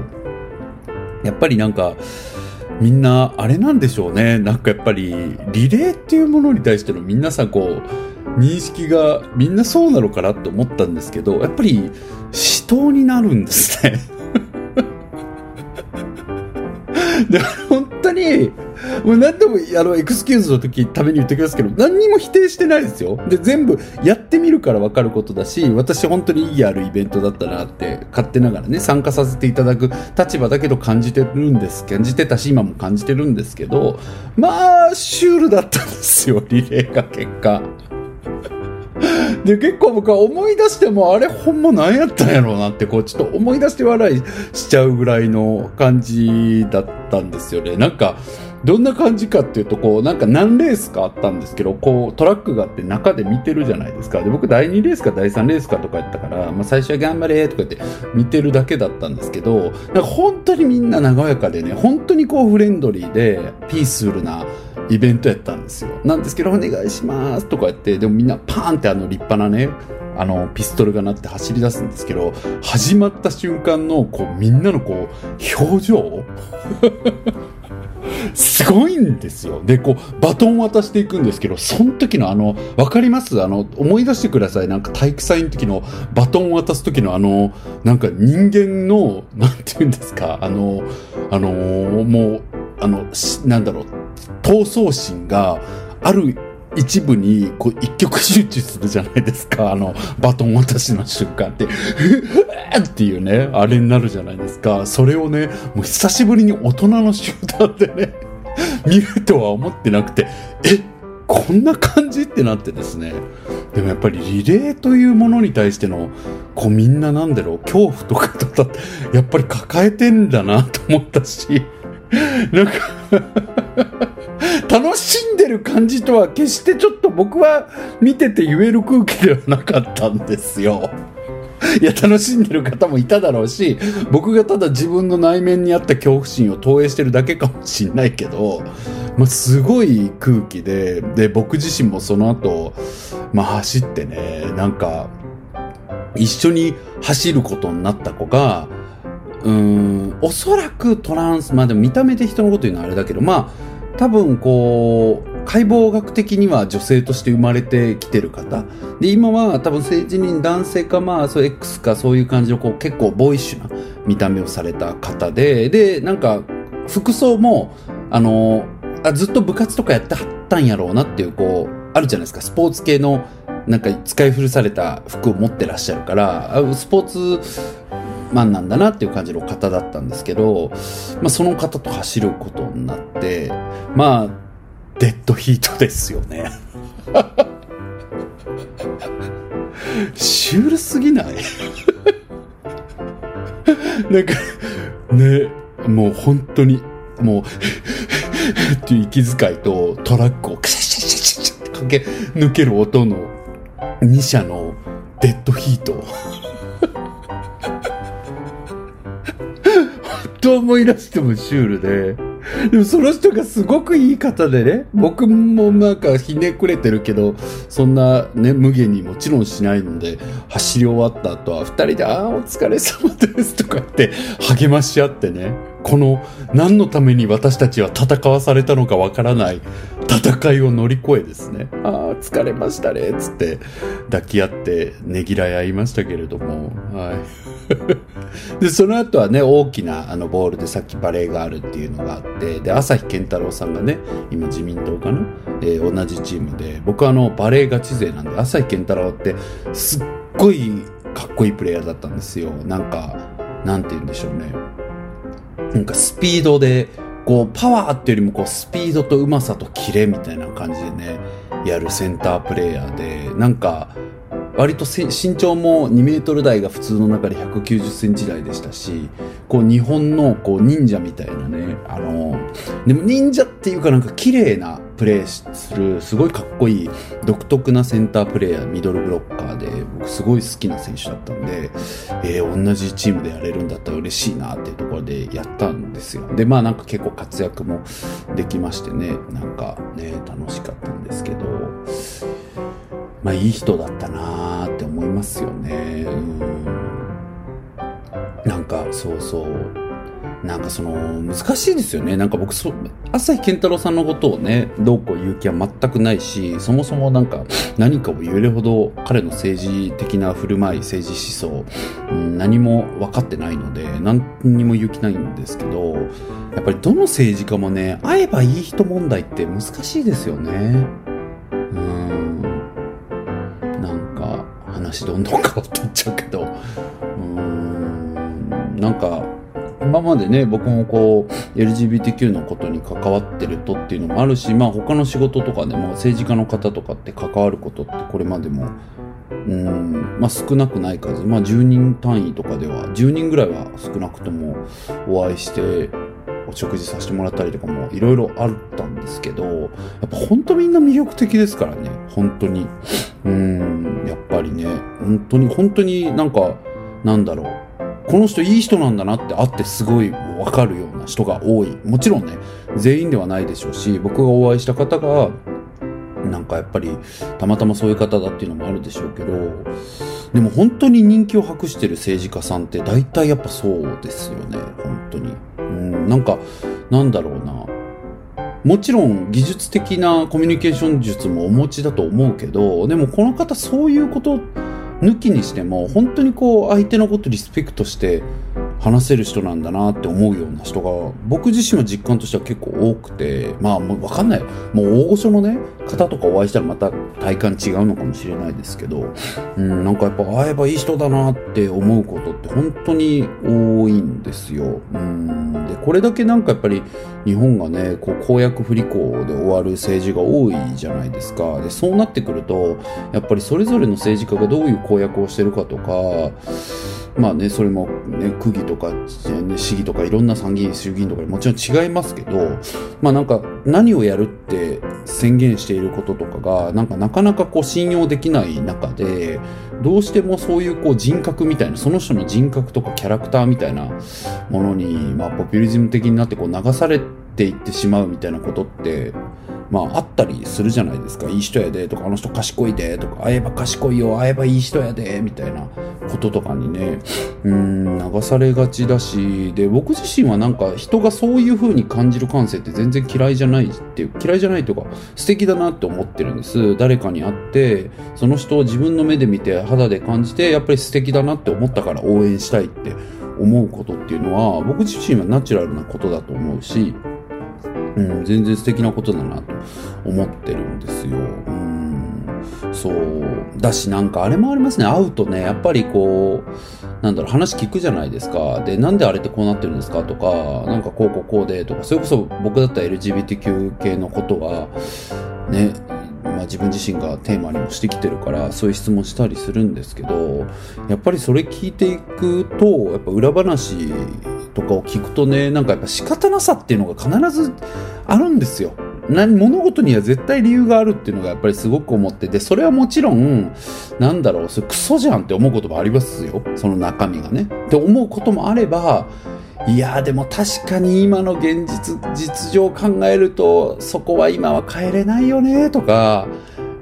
やっぱりなんか、みんな、あれなんでしょうね。なんかやっぱり、リレーっていうものに対しての皆さんこう、認識がみんなそうなのかなって思ったんですけど、やっぱり、死闘になるんですね。で、本当に、もう何でも、あの、エクスキューズの時ために言ってきますけど、何にも否定してないですよ。で、全部やってみるから分かることだし、私本当に意義あるイベントだったなって、勝手ながらね、参加させていただく立場だけど感じてるんです、感じてたし、今も感じてるんですけど、まあ、シュールだったんですよ、リレーが結果。で、結構僕は思い出しても、あれほんま何やったんやろうなって、こう、ちょっと思い出して笑いしちゃうぐらいの感じだったんですよね。なんか、どんな感じかっていうと、こう、なんか何レースかあったんですけど、こう、トラックがあって中で見てるじゃないですか。で、僕第2レースか第3レースかとかやったから、まあ最初は頑張れとか言って見てるだけだったんですけど、なんか本当にみんな和やかでね、本当にこうフレンドリーで、ピースフルな、イベントやったんですよ。なんですけど、お願いしますとか言って、でもみんなパーンってあの立派なね、あの、ピストルが鳴って走り出すんですけど、始まった瞬間の、こう、みんなのこう、表情？すごいんですよ。で、こう、バトン渡していくんですけど、その時のあの、わかります？あの、思い出してください。なんか体育祭の時のバトン渡す時のあの、なんか人間の、なんて言うんですか、あの、あのもう、あの、なんだろう、闘争心がある一部にこう一極集中するじゃないですか。あの、バトン渡しの瞬間って、っていうね、あれになるじゃないですか。それをね、もう久しぶりに大人の集団でね、見るとは思ってなくて、えこんな感じってなってですねでもやっぱりリレーというものに対してのこうみんななんだろう恐怖とかとだやっぱり抱えてんだなと思ったしなんか楽しんでる感じとは決してちょっと僕は見てて言える空気ではなかったんですよ。いや、楽しんでる方もいただろうし、僕がただ自分の内面にあった恐怖心を投影してるだけかもしんないけど、まあ、すごい空気で、で、僕自身もその後、まあ、走ってね、なんか、一緒に走ることになった子が、うーん、おそらくトランス、まあでも見た目で人のこと言うのはあれだけど、まあ、多分こう、解剖学的には女性として生まれてきてる方。で、今は多分性自認男性かまあ、そう X かそういう感じのこう結構ボーイッシュな見た目をされた方で、で、なんか服装も、あの、あずっと部活とかやってはったんやろうなっていうこう、あるじゃないですか、スポーツ系のなんか使い古された服を持ってらっしゃるから、スポーツマンなんだなっていう感じの方だったんですけど、まあその方と走ることになって、まあ、デッドヒートですよね。シュールすぎない？なんか、ね、もう本当に、もうっていう息遣いとトラックをクシャシャシャシャって駆け抜ける音の2社のデッドヒート。本当思い出してもシュールで、でもその人がすごくいい方でね、僕もなんかひねくれてるけど、そんなね、無限にもちろんしないので、走り終わった後は二人で、ああ、お疲れ様ですとかって励まし合ってね、この何のために私たちは戦わされたのかわからない戦いを乗り越えですね、ああ、疲れましたね、つって抱き合ってねぎらい合いましたけれども、はい。で、その後はね、大きなあのボールでさっきバレーがあるっていうのがあって、で、朝日健太郎さんがね、今自民党かな、えー、同じチームで、僕はあのバレーガチ勢なんで、朝日健太郎ってすっごいかっこいいプレイヤーだったんですよ。なんか、なんて言うんでしょうね。なんかスピードで、こう、パワーっていうよりもこう、スピードとうまさとキレみたいな感じでね、やるセンタープレイヤーで、なんか、割と身長も2メートル台が普通の中で190センチ台でしたし、こう日本のこう忍者みたいなね、あの、でも忍者っていうかなんか綺麗なプレーする、すごいかっこいい独特なセンタープレーヤー、ミドルブロッカーで、僕すごい好きな選手だったんで、えー、同じチームでやれるんだったら嬉しいなっていうところでやったんですよ。で、まあなんか結構活躍もできましてね、なんかね、楽しかったんですけど、まあいい人だったなーって思いますよね。なんかそうそう。なんかその、難しいですよね。なんか僕、そ、朝日健太郎さんのことをね、どうこう言う気は全くないし、そもそもなんか何かを言えるほど彼の政治的な振る舞い、政治思想、うん、何も分かってないので、何にも言う気ないんですけど、やっぱりどの政治家もね、会えばいい人問題って難しいですよね。う。んどんどん変わっていっちゃうけど、うーん、なんか、今までね、僕もこう、LGBTQ のことに関わってるとっていうのもあるし、まあ他の仕事とかでも政治家の方とかって関わることってこれまでも、うん、まあ少なくない数、まあ10人単位とかでは、10人ぐらいは少なくともお会いして、お食事させてもらったりとかもいろいろあったんですけど、やっぱ本当みんな魅力的ですからね、本当に。うん、やっぱりね、本当に、本当になんか、なんだろう。この人いい人なんだなって会ってすごいわかるような人が多い。もちろんね、全員ではないでしょうし、僕がお会いした方が、なんかやっぱりたまたまそういう方だっていうのもあるでしょうけど、でも本当に人気を博してる政治家さんって大体やっぱそうですよね、本当に。うん、なんか、なんだろうな。もちろん技術的なコミュニケーション術もお持ちだと思うけど、でもこの方そういうこと抜きにしても本当にこう相手のことリスペクトして話せる人なんだなって思うような人が僕自身は実感としては結構多くてまあもう分かんない。もう大御所のね方とかお会いしたらまた体感違うのかもしれないですけどうんなんかやっぱ会えばいい人だなって思うことって本当に多いんですよ。うんでこれだけなんかやっぱり日本がねこう公約不履行で終わる政治が多いじゃないですか。でそうなってくるとやっぱりそれぞれの政治家がどういう公約をしてるかとかまあね、それも、ね、区議とか、ね、市議とかいろんな参議院、衆議院とかもちろん違いますけど、まあなんか何をやるって宣言していることとかが、なんかなかなかこう信用できない中で、どうしてもそういうこう人格みたいな、その人の人格とかキャラクターみたいなものに、まあポピュリズム的になってこう流されていってしまうみたいなことって、まああったりするじゃないですか。いい人やでとか、あの人賢いでとか、会えば賢いよ、会えばいい人やでみたいなこととかにね、うん、流されがちだし、で、僕自身はなんか人がそういう風に感じる感性って全然嫌いじゃないっていう、嫌いじゃないというか、素敵だなって思ってるんです。誰かに会って、その人を自分の目で見て、肌で感じて、やっぱり素敵だなって思ったから応援したいって思うことっていうのは、僕自身はナチュラルなことだと思うし、うん、全然素敵なことだなと思ってるんですよ。うん。そう。だしなんかあれもありますね。会うとねやっぱりこうなんだろう話聞くじゃないですか。でなんであれってこうなってるんですかとかなんかこうこうこうでとかそれこそ僕だったら LGBTQ 系のことはねまあ、自分自身がテーマにもしてきてるからそういう質問したりするんですけどやっぱりそれ聞いていくとやっぱ裏話とかを聞くとねなんかやっぱ仕方なさっていうのが必ずあるんですよ。何物事には絶対理由があるっていうのがやっぱりすごく思っててそれはもちろんなんだろうそれクソじゃんって思うこともありますよその中身がねって思うこともあればいやでも確かに今の現実、実情を考えると、そこは今は変えれないよね、とか、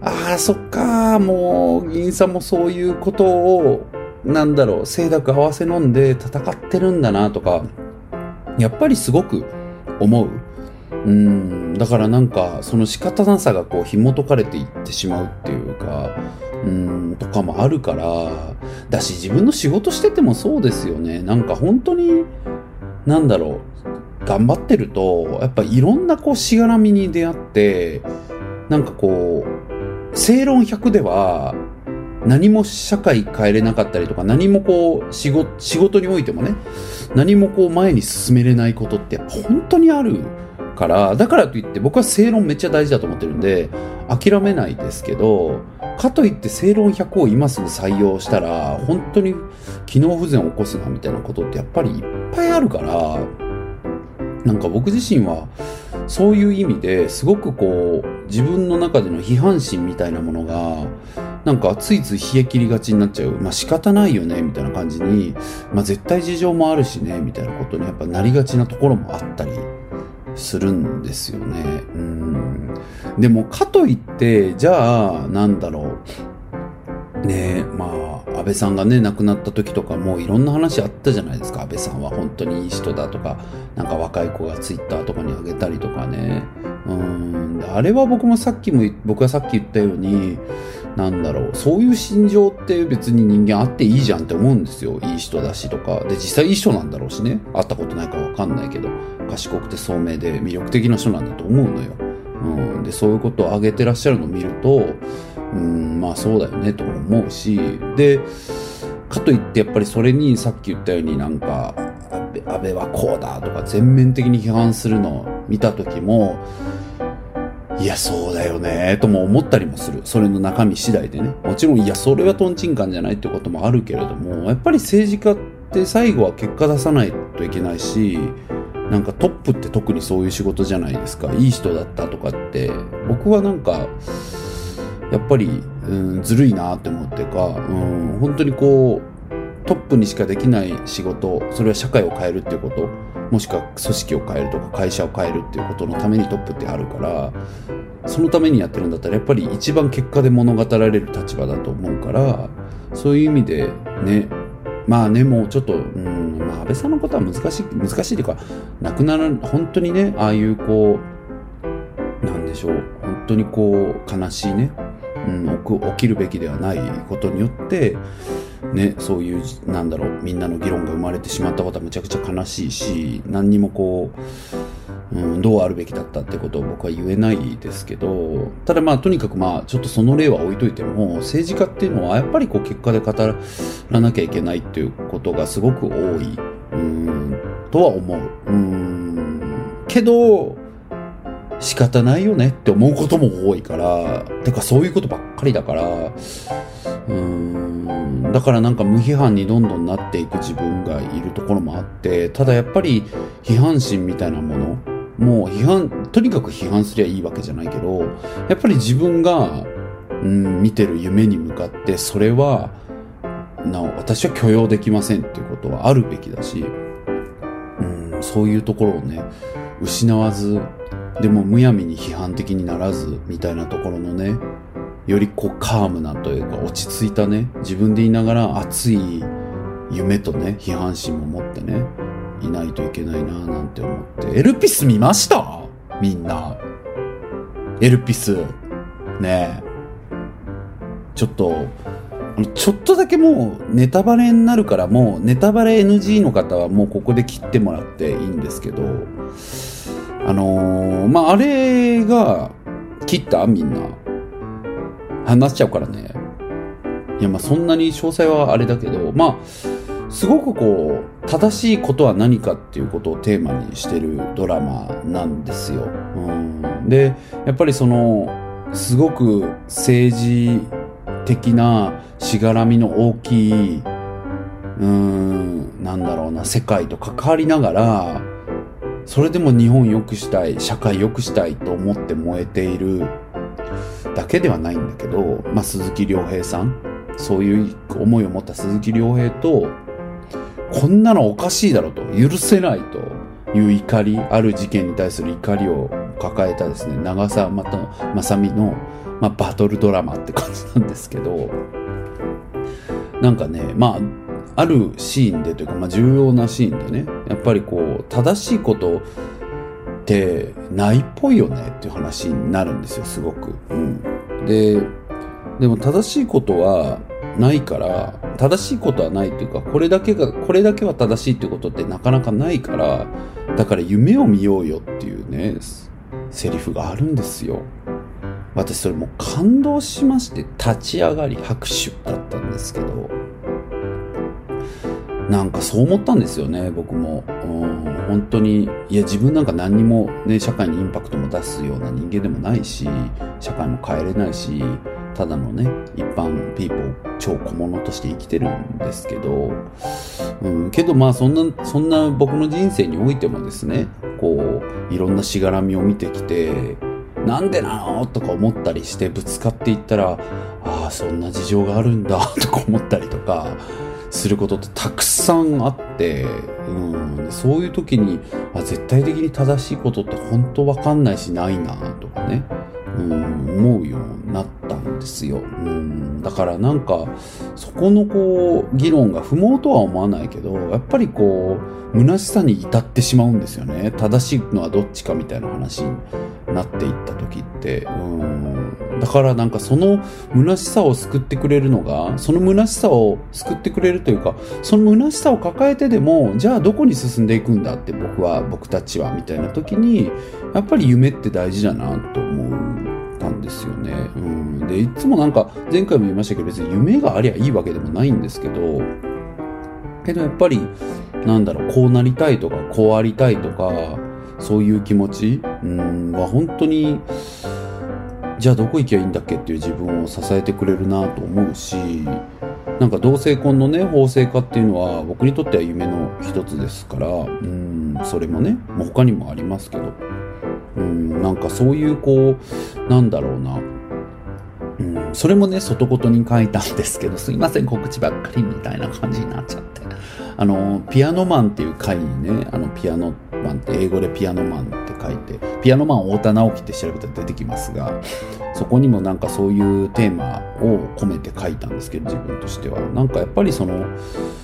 ああ、そっか、もう、議員さんもそういうことを、なんだろう、清濁合わせ飲んで戦ってるんだな、とか、やっぱりすごく思う。うん、だからなんか、その仕方なさがこう紐解かれていってしまうっていうか、うん、とかもあるから、だし自分の仕事しててもそうですよね。なんか本当に、なんだろう、頑張ってると、やっぱいろんなこうしがらみに出会って、なんかこう、正論100では、何も社会変えれなかったりとか、何もこう、仕事、仕事においてもね、何もこう前に進めれないことって本当にあるから、だからといって僕は正論めっちゃ大事だと思ってるんで、諦めないですけど、かといって正論100を今すぐ採用したら、本当に機能不全を起こすなみたいなことってやっぱりいっぱいあるから、なんか僕自身は、そういう意味ですごくこう、自分の中での批判心みたいなものが、なんかついつい冷え切りがちになっちゃう。まあ仕方ないよね、みたいな感じに、まあ絶対事情もあるしね、みたいなことにやっぱなりがちなところもあったりするんですよね。うん。でも、かといって、じゃあ、なんだろう。ねえ、まあ、安倍さんがね、亡くなった時とかもいろんな話あったじゃないですか。安倍さんは本当にいい人だとか、なんか若い子がツイッターとかにあげたりとかね。うん。あれは僕もさっきも、僕がさっき言ったように、なんだろう、そういう心情って別に人間あっていいじゃんって思うんですよ。いい人だしとか。で、実際いい人なんだろうしね。会ったことないかわかんないけど、賢くて聡明で魅力的な人なんだと思うのよ。うん。で、そういうことを挙げてらっしゃるのを見ると、うん、まあそうだよねと思うし、で、かといってやっぱりそれにさっき言ったようになんか、安倍はこうだとか全面的に批判するのを見た時も、いや、そうだよね、とも思ったりもする。それの中身次第でね。もちろん、いや、それはトンチンカンじゃないってこともあるけれども、やっぱり政治家って最後は結果出さないといけないし、なんかトップって特にそういう仕事じゃないですか。いい人だったとかって、僕はなんか、やっぱり、うん、ずるいなって思ってか、うん、本当にこう、トップにしかできない仕事、それは社会を変えるっていうこと、もしくは組織を変えるとか会社を変えるっていうことのためにトップってあるからそのためにやってるんだったらやっぱり一番結果で物語られる立場だと思うからそういう意味でねまあねもうちょっと、うんまあ、安倍さんのことは難しい難しいというか亡くなる本当にねああいうこうなんでしょう本当にこう悲しいね、うん、起きるべきではないことによってね、そういう、なんだろう、みんなの議論が生まれてしまったことはむちゃくちゃ悲しいし、何にもこう、うん、どうあるべきだったってことを僕は言えないですけど、ただまあとにかくまあちょっとその例は置いといても、政治家っていうのはやっぱりこう結果で語らなきゃいけないっていうことがすごく多い、うん、とは思う。うん、けど、仕方ないよねって思うことも多いから、てかそういうことばっかりだから、うーん、だからなんか無批判にどんどんなっていく自分がいるところもあって、ただやっぱり批判心みたいなもの、もう批判、とにかく批判すりゃいいわけじゃないけど、やっぱり自分が、うん、見てる夢に向かって、それは、なお、私は許容できませんっていうことはあるべきだし、うん、そういうところをね、失わず、でもむやみに批判的にならず、みたいなところのね、よりこうカームなというか落ち着いたね、自分でいながら熱い夢とね、批判心も持ってね、いないといけないなぁなんて思って。エルピス見ました？みんな。エルピス。ねえ。ちょっと、ちょっとだけもうネタバレになるからもうネタバレ NG の方はもうここで切ってもらっていいんですけど、あのー、まあ、あれが切ったみんな。話しちゃうからね。いや、まあ、そんなに詳細はあれだけど、まあ、すごくこう、正しいことは何かっていうことをテーマにしてるドラマなんですよ。うん、で、やっぱりその、すごく政治的なしがらみの大きい、うん、なんだろうな、世界と関わりながら、それでも日本良くしたい、社会良くしたいと思って燃えているだけではないんだけど、まあ、鈴木亮平さん、そういう思いを持った鈴木亮平と、こんなのおかしいだろと、許せないという怒り、ある事件に対する怒りを抱えたですね、長澤また正美の、まあ、バトルドラマって感じなんですけど、なんかね、まあ、あるシーンでというか、まあ、重要なシーンでね、やっぱりこう、正しいことってないっぽいよねっていう話になるんですよ、すごく。うん。で、でも正しいことはないから、正しいことはないっていうか、これだけが、これだけは正しいってことってなかなかないから、だから夢を見ようよっていうね、セリフがあるんですよ。私それも感動しまして立ち上がり拍手だったんですけど、なんかそう思ったんですよね、僕も。本当に、いや自分なんか何にもね、社会にインパクトも出すような人間でもないし、社会も変えれないし、ただのね、一般ピーポー超小物として生きてるんですけど、うん、けどまあそんな、そんな僕の人生においてもですね、こう、いろんなしがらみを見てきて、なんでなの？とか思ったりしてぶつかっていったら、ああ、そんな事情があるんだとか思ったりとか、することってたくさんあって、うん、そういう時にあ絶対的に正しいことって本当わかんないしないなとかね、うん、思うようになったんですよ、うん、だからなんかそこのこう議論が不毛とは思わないけどやっぱりこう虚しさに至ってしまうんですよね正しいのはどっちかみたいな話になっていった時って、うん。だからなんかその虚しさを救ってくれるのが、その虚しさを救ってくれるというか、その虚しさを抱えてでも、じゃあどこに進んでいくんだって僕は、僕たちは、みたいな時に、やっぱり夢って大事だなと思ったんですよね。うん。で、いつもなんか、前回も言いましたけど、別に夢がありゃいいわけでもないんですけど、けどやっぱり、なんだろう、こうなりたいとか、こうありたいとか、そういう気持ちうんは本当にじゃあどこ行きゃいいんだっけっていう自分を支えてくれるなと思うしなんか同性婚のね法制化っていうのは僕にとっては夢の一つですからうんそれもねもう他にもありますけどうんなんかそういうこうなんだろうなうん、それもね、外言に書いたんですけど、すいません、告知ばっかりみたいな感じになっちゃって。あの、ピアノマンっていう回にね、あの、ピアノマンって英語でピアノマンって書いて、ピアノマン太田直樹って調べたら出てきますが、そこにもなんかそういうテーマを込めて書いたんですけど、自分としては。なんかやっぱりその、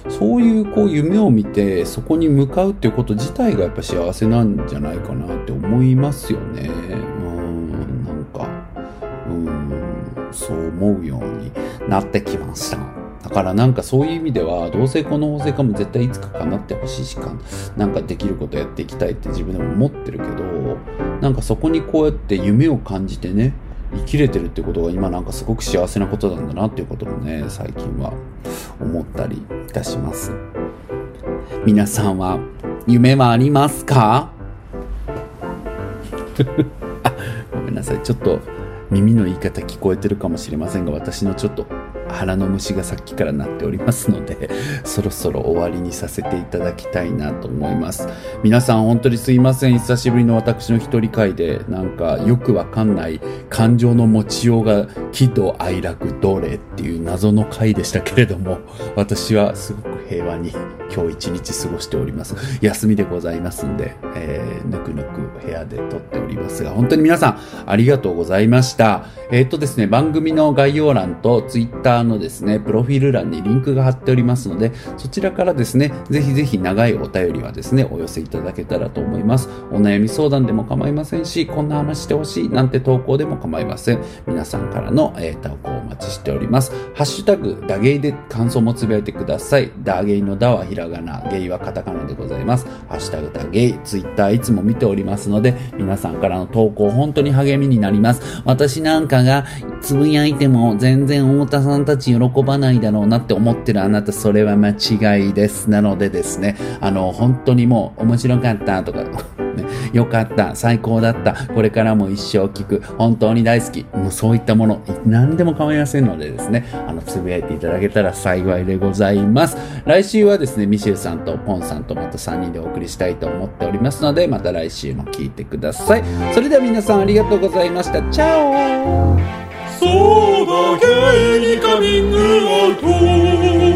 そういうこう夢を見て、そこに向かうっていうこと自体がやっぱ幸せなんじゃないかなって思いますよね。うん、なんか、うん、そう思うようになってきました。だからなんかそういう意味では同性婚の法制化も絶対いつか叶ってほしいしかなんかできることやっていきたいって自分でも思ってるけどなんかそこにこうやって夢を感じてね生きれてるってことが今なんかすごく幸せなことなんだなっていうこともね最近は思ったりいたします。皆さんは夢はありますか？あごめんなさい。ちょっと耳の言い方聞こえてるかもしれませんが私のちょっと腹の虫がさっきから鳴っておりますので、そろそろ終わりにさせていただきたいなと思います。皆さん本当にすいません。久しぶりの私の一人会で、なんかよくわかんない感情の持ちようが喜怒哀楽どれっていう謎の回でしたけれども、私はすごく平和に今日一日過ごしております。休みでございますんで、えー、ぬくぬく部屋で撮っておりますが、本当に皆さんありがとうございました。えー、っとですね、番組の概要欄と Twitter のですね、プロフィール欄にリンクが貼っておりますので、そちらからですね、ぜひぜひ長いお便りはですね、お寄せいただけたらと思います。お悩み相談でも構いませんし、こんな話してほしいなんて投稿でも構いません。皆さんからの、えー、投稿をお待ちしております。ハッシュタグ、ダゲイで感想もつぶやいてください。ダゲイのダはひらがな、ゲイはカタカナでございます。ハッシュタグダゲイ、ツイッターいつも見ておりますので、皆さんからの投稿本当に励みになります。私なんかがつぶやいても全然太田さんたち喜ばないだろうなって思ってるあなた、それは間違いです。なのでですね、あの、本当にもう面白かったとか、よかった、最高だった、これからも一生聞く、本当に大好き、もうそういったもの、何でも構いませんのでですね、あの、つぶやいていただけたら幸いでございます。来週はですね、ミシェルさんとポンさんとまた3人でお送りしたいと思っておりますので、また来週も聞いてください。それでは皆さんありがとうございました。チャオそうだけにカミングアウト。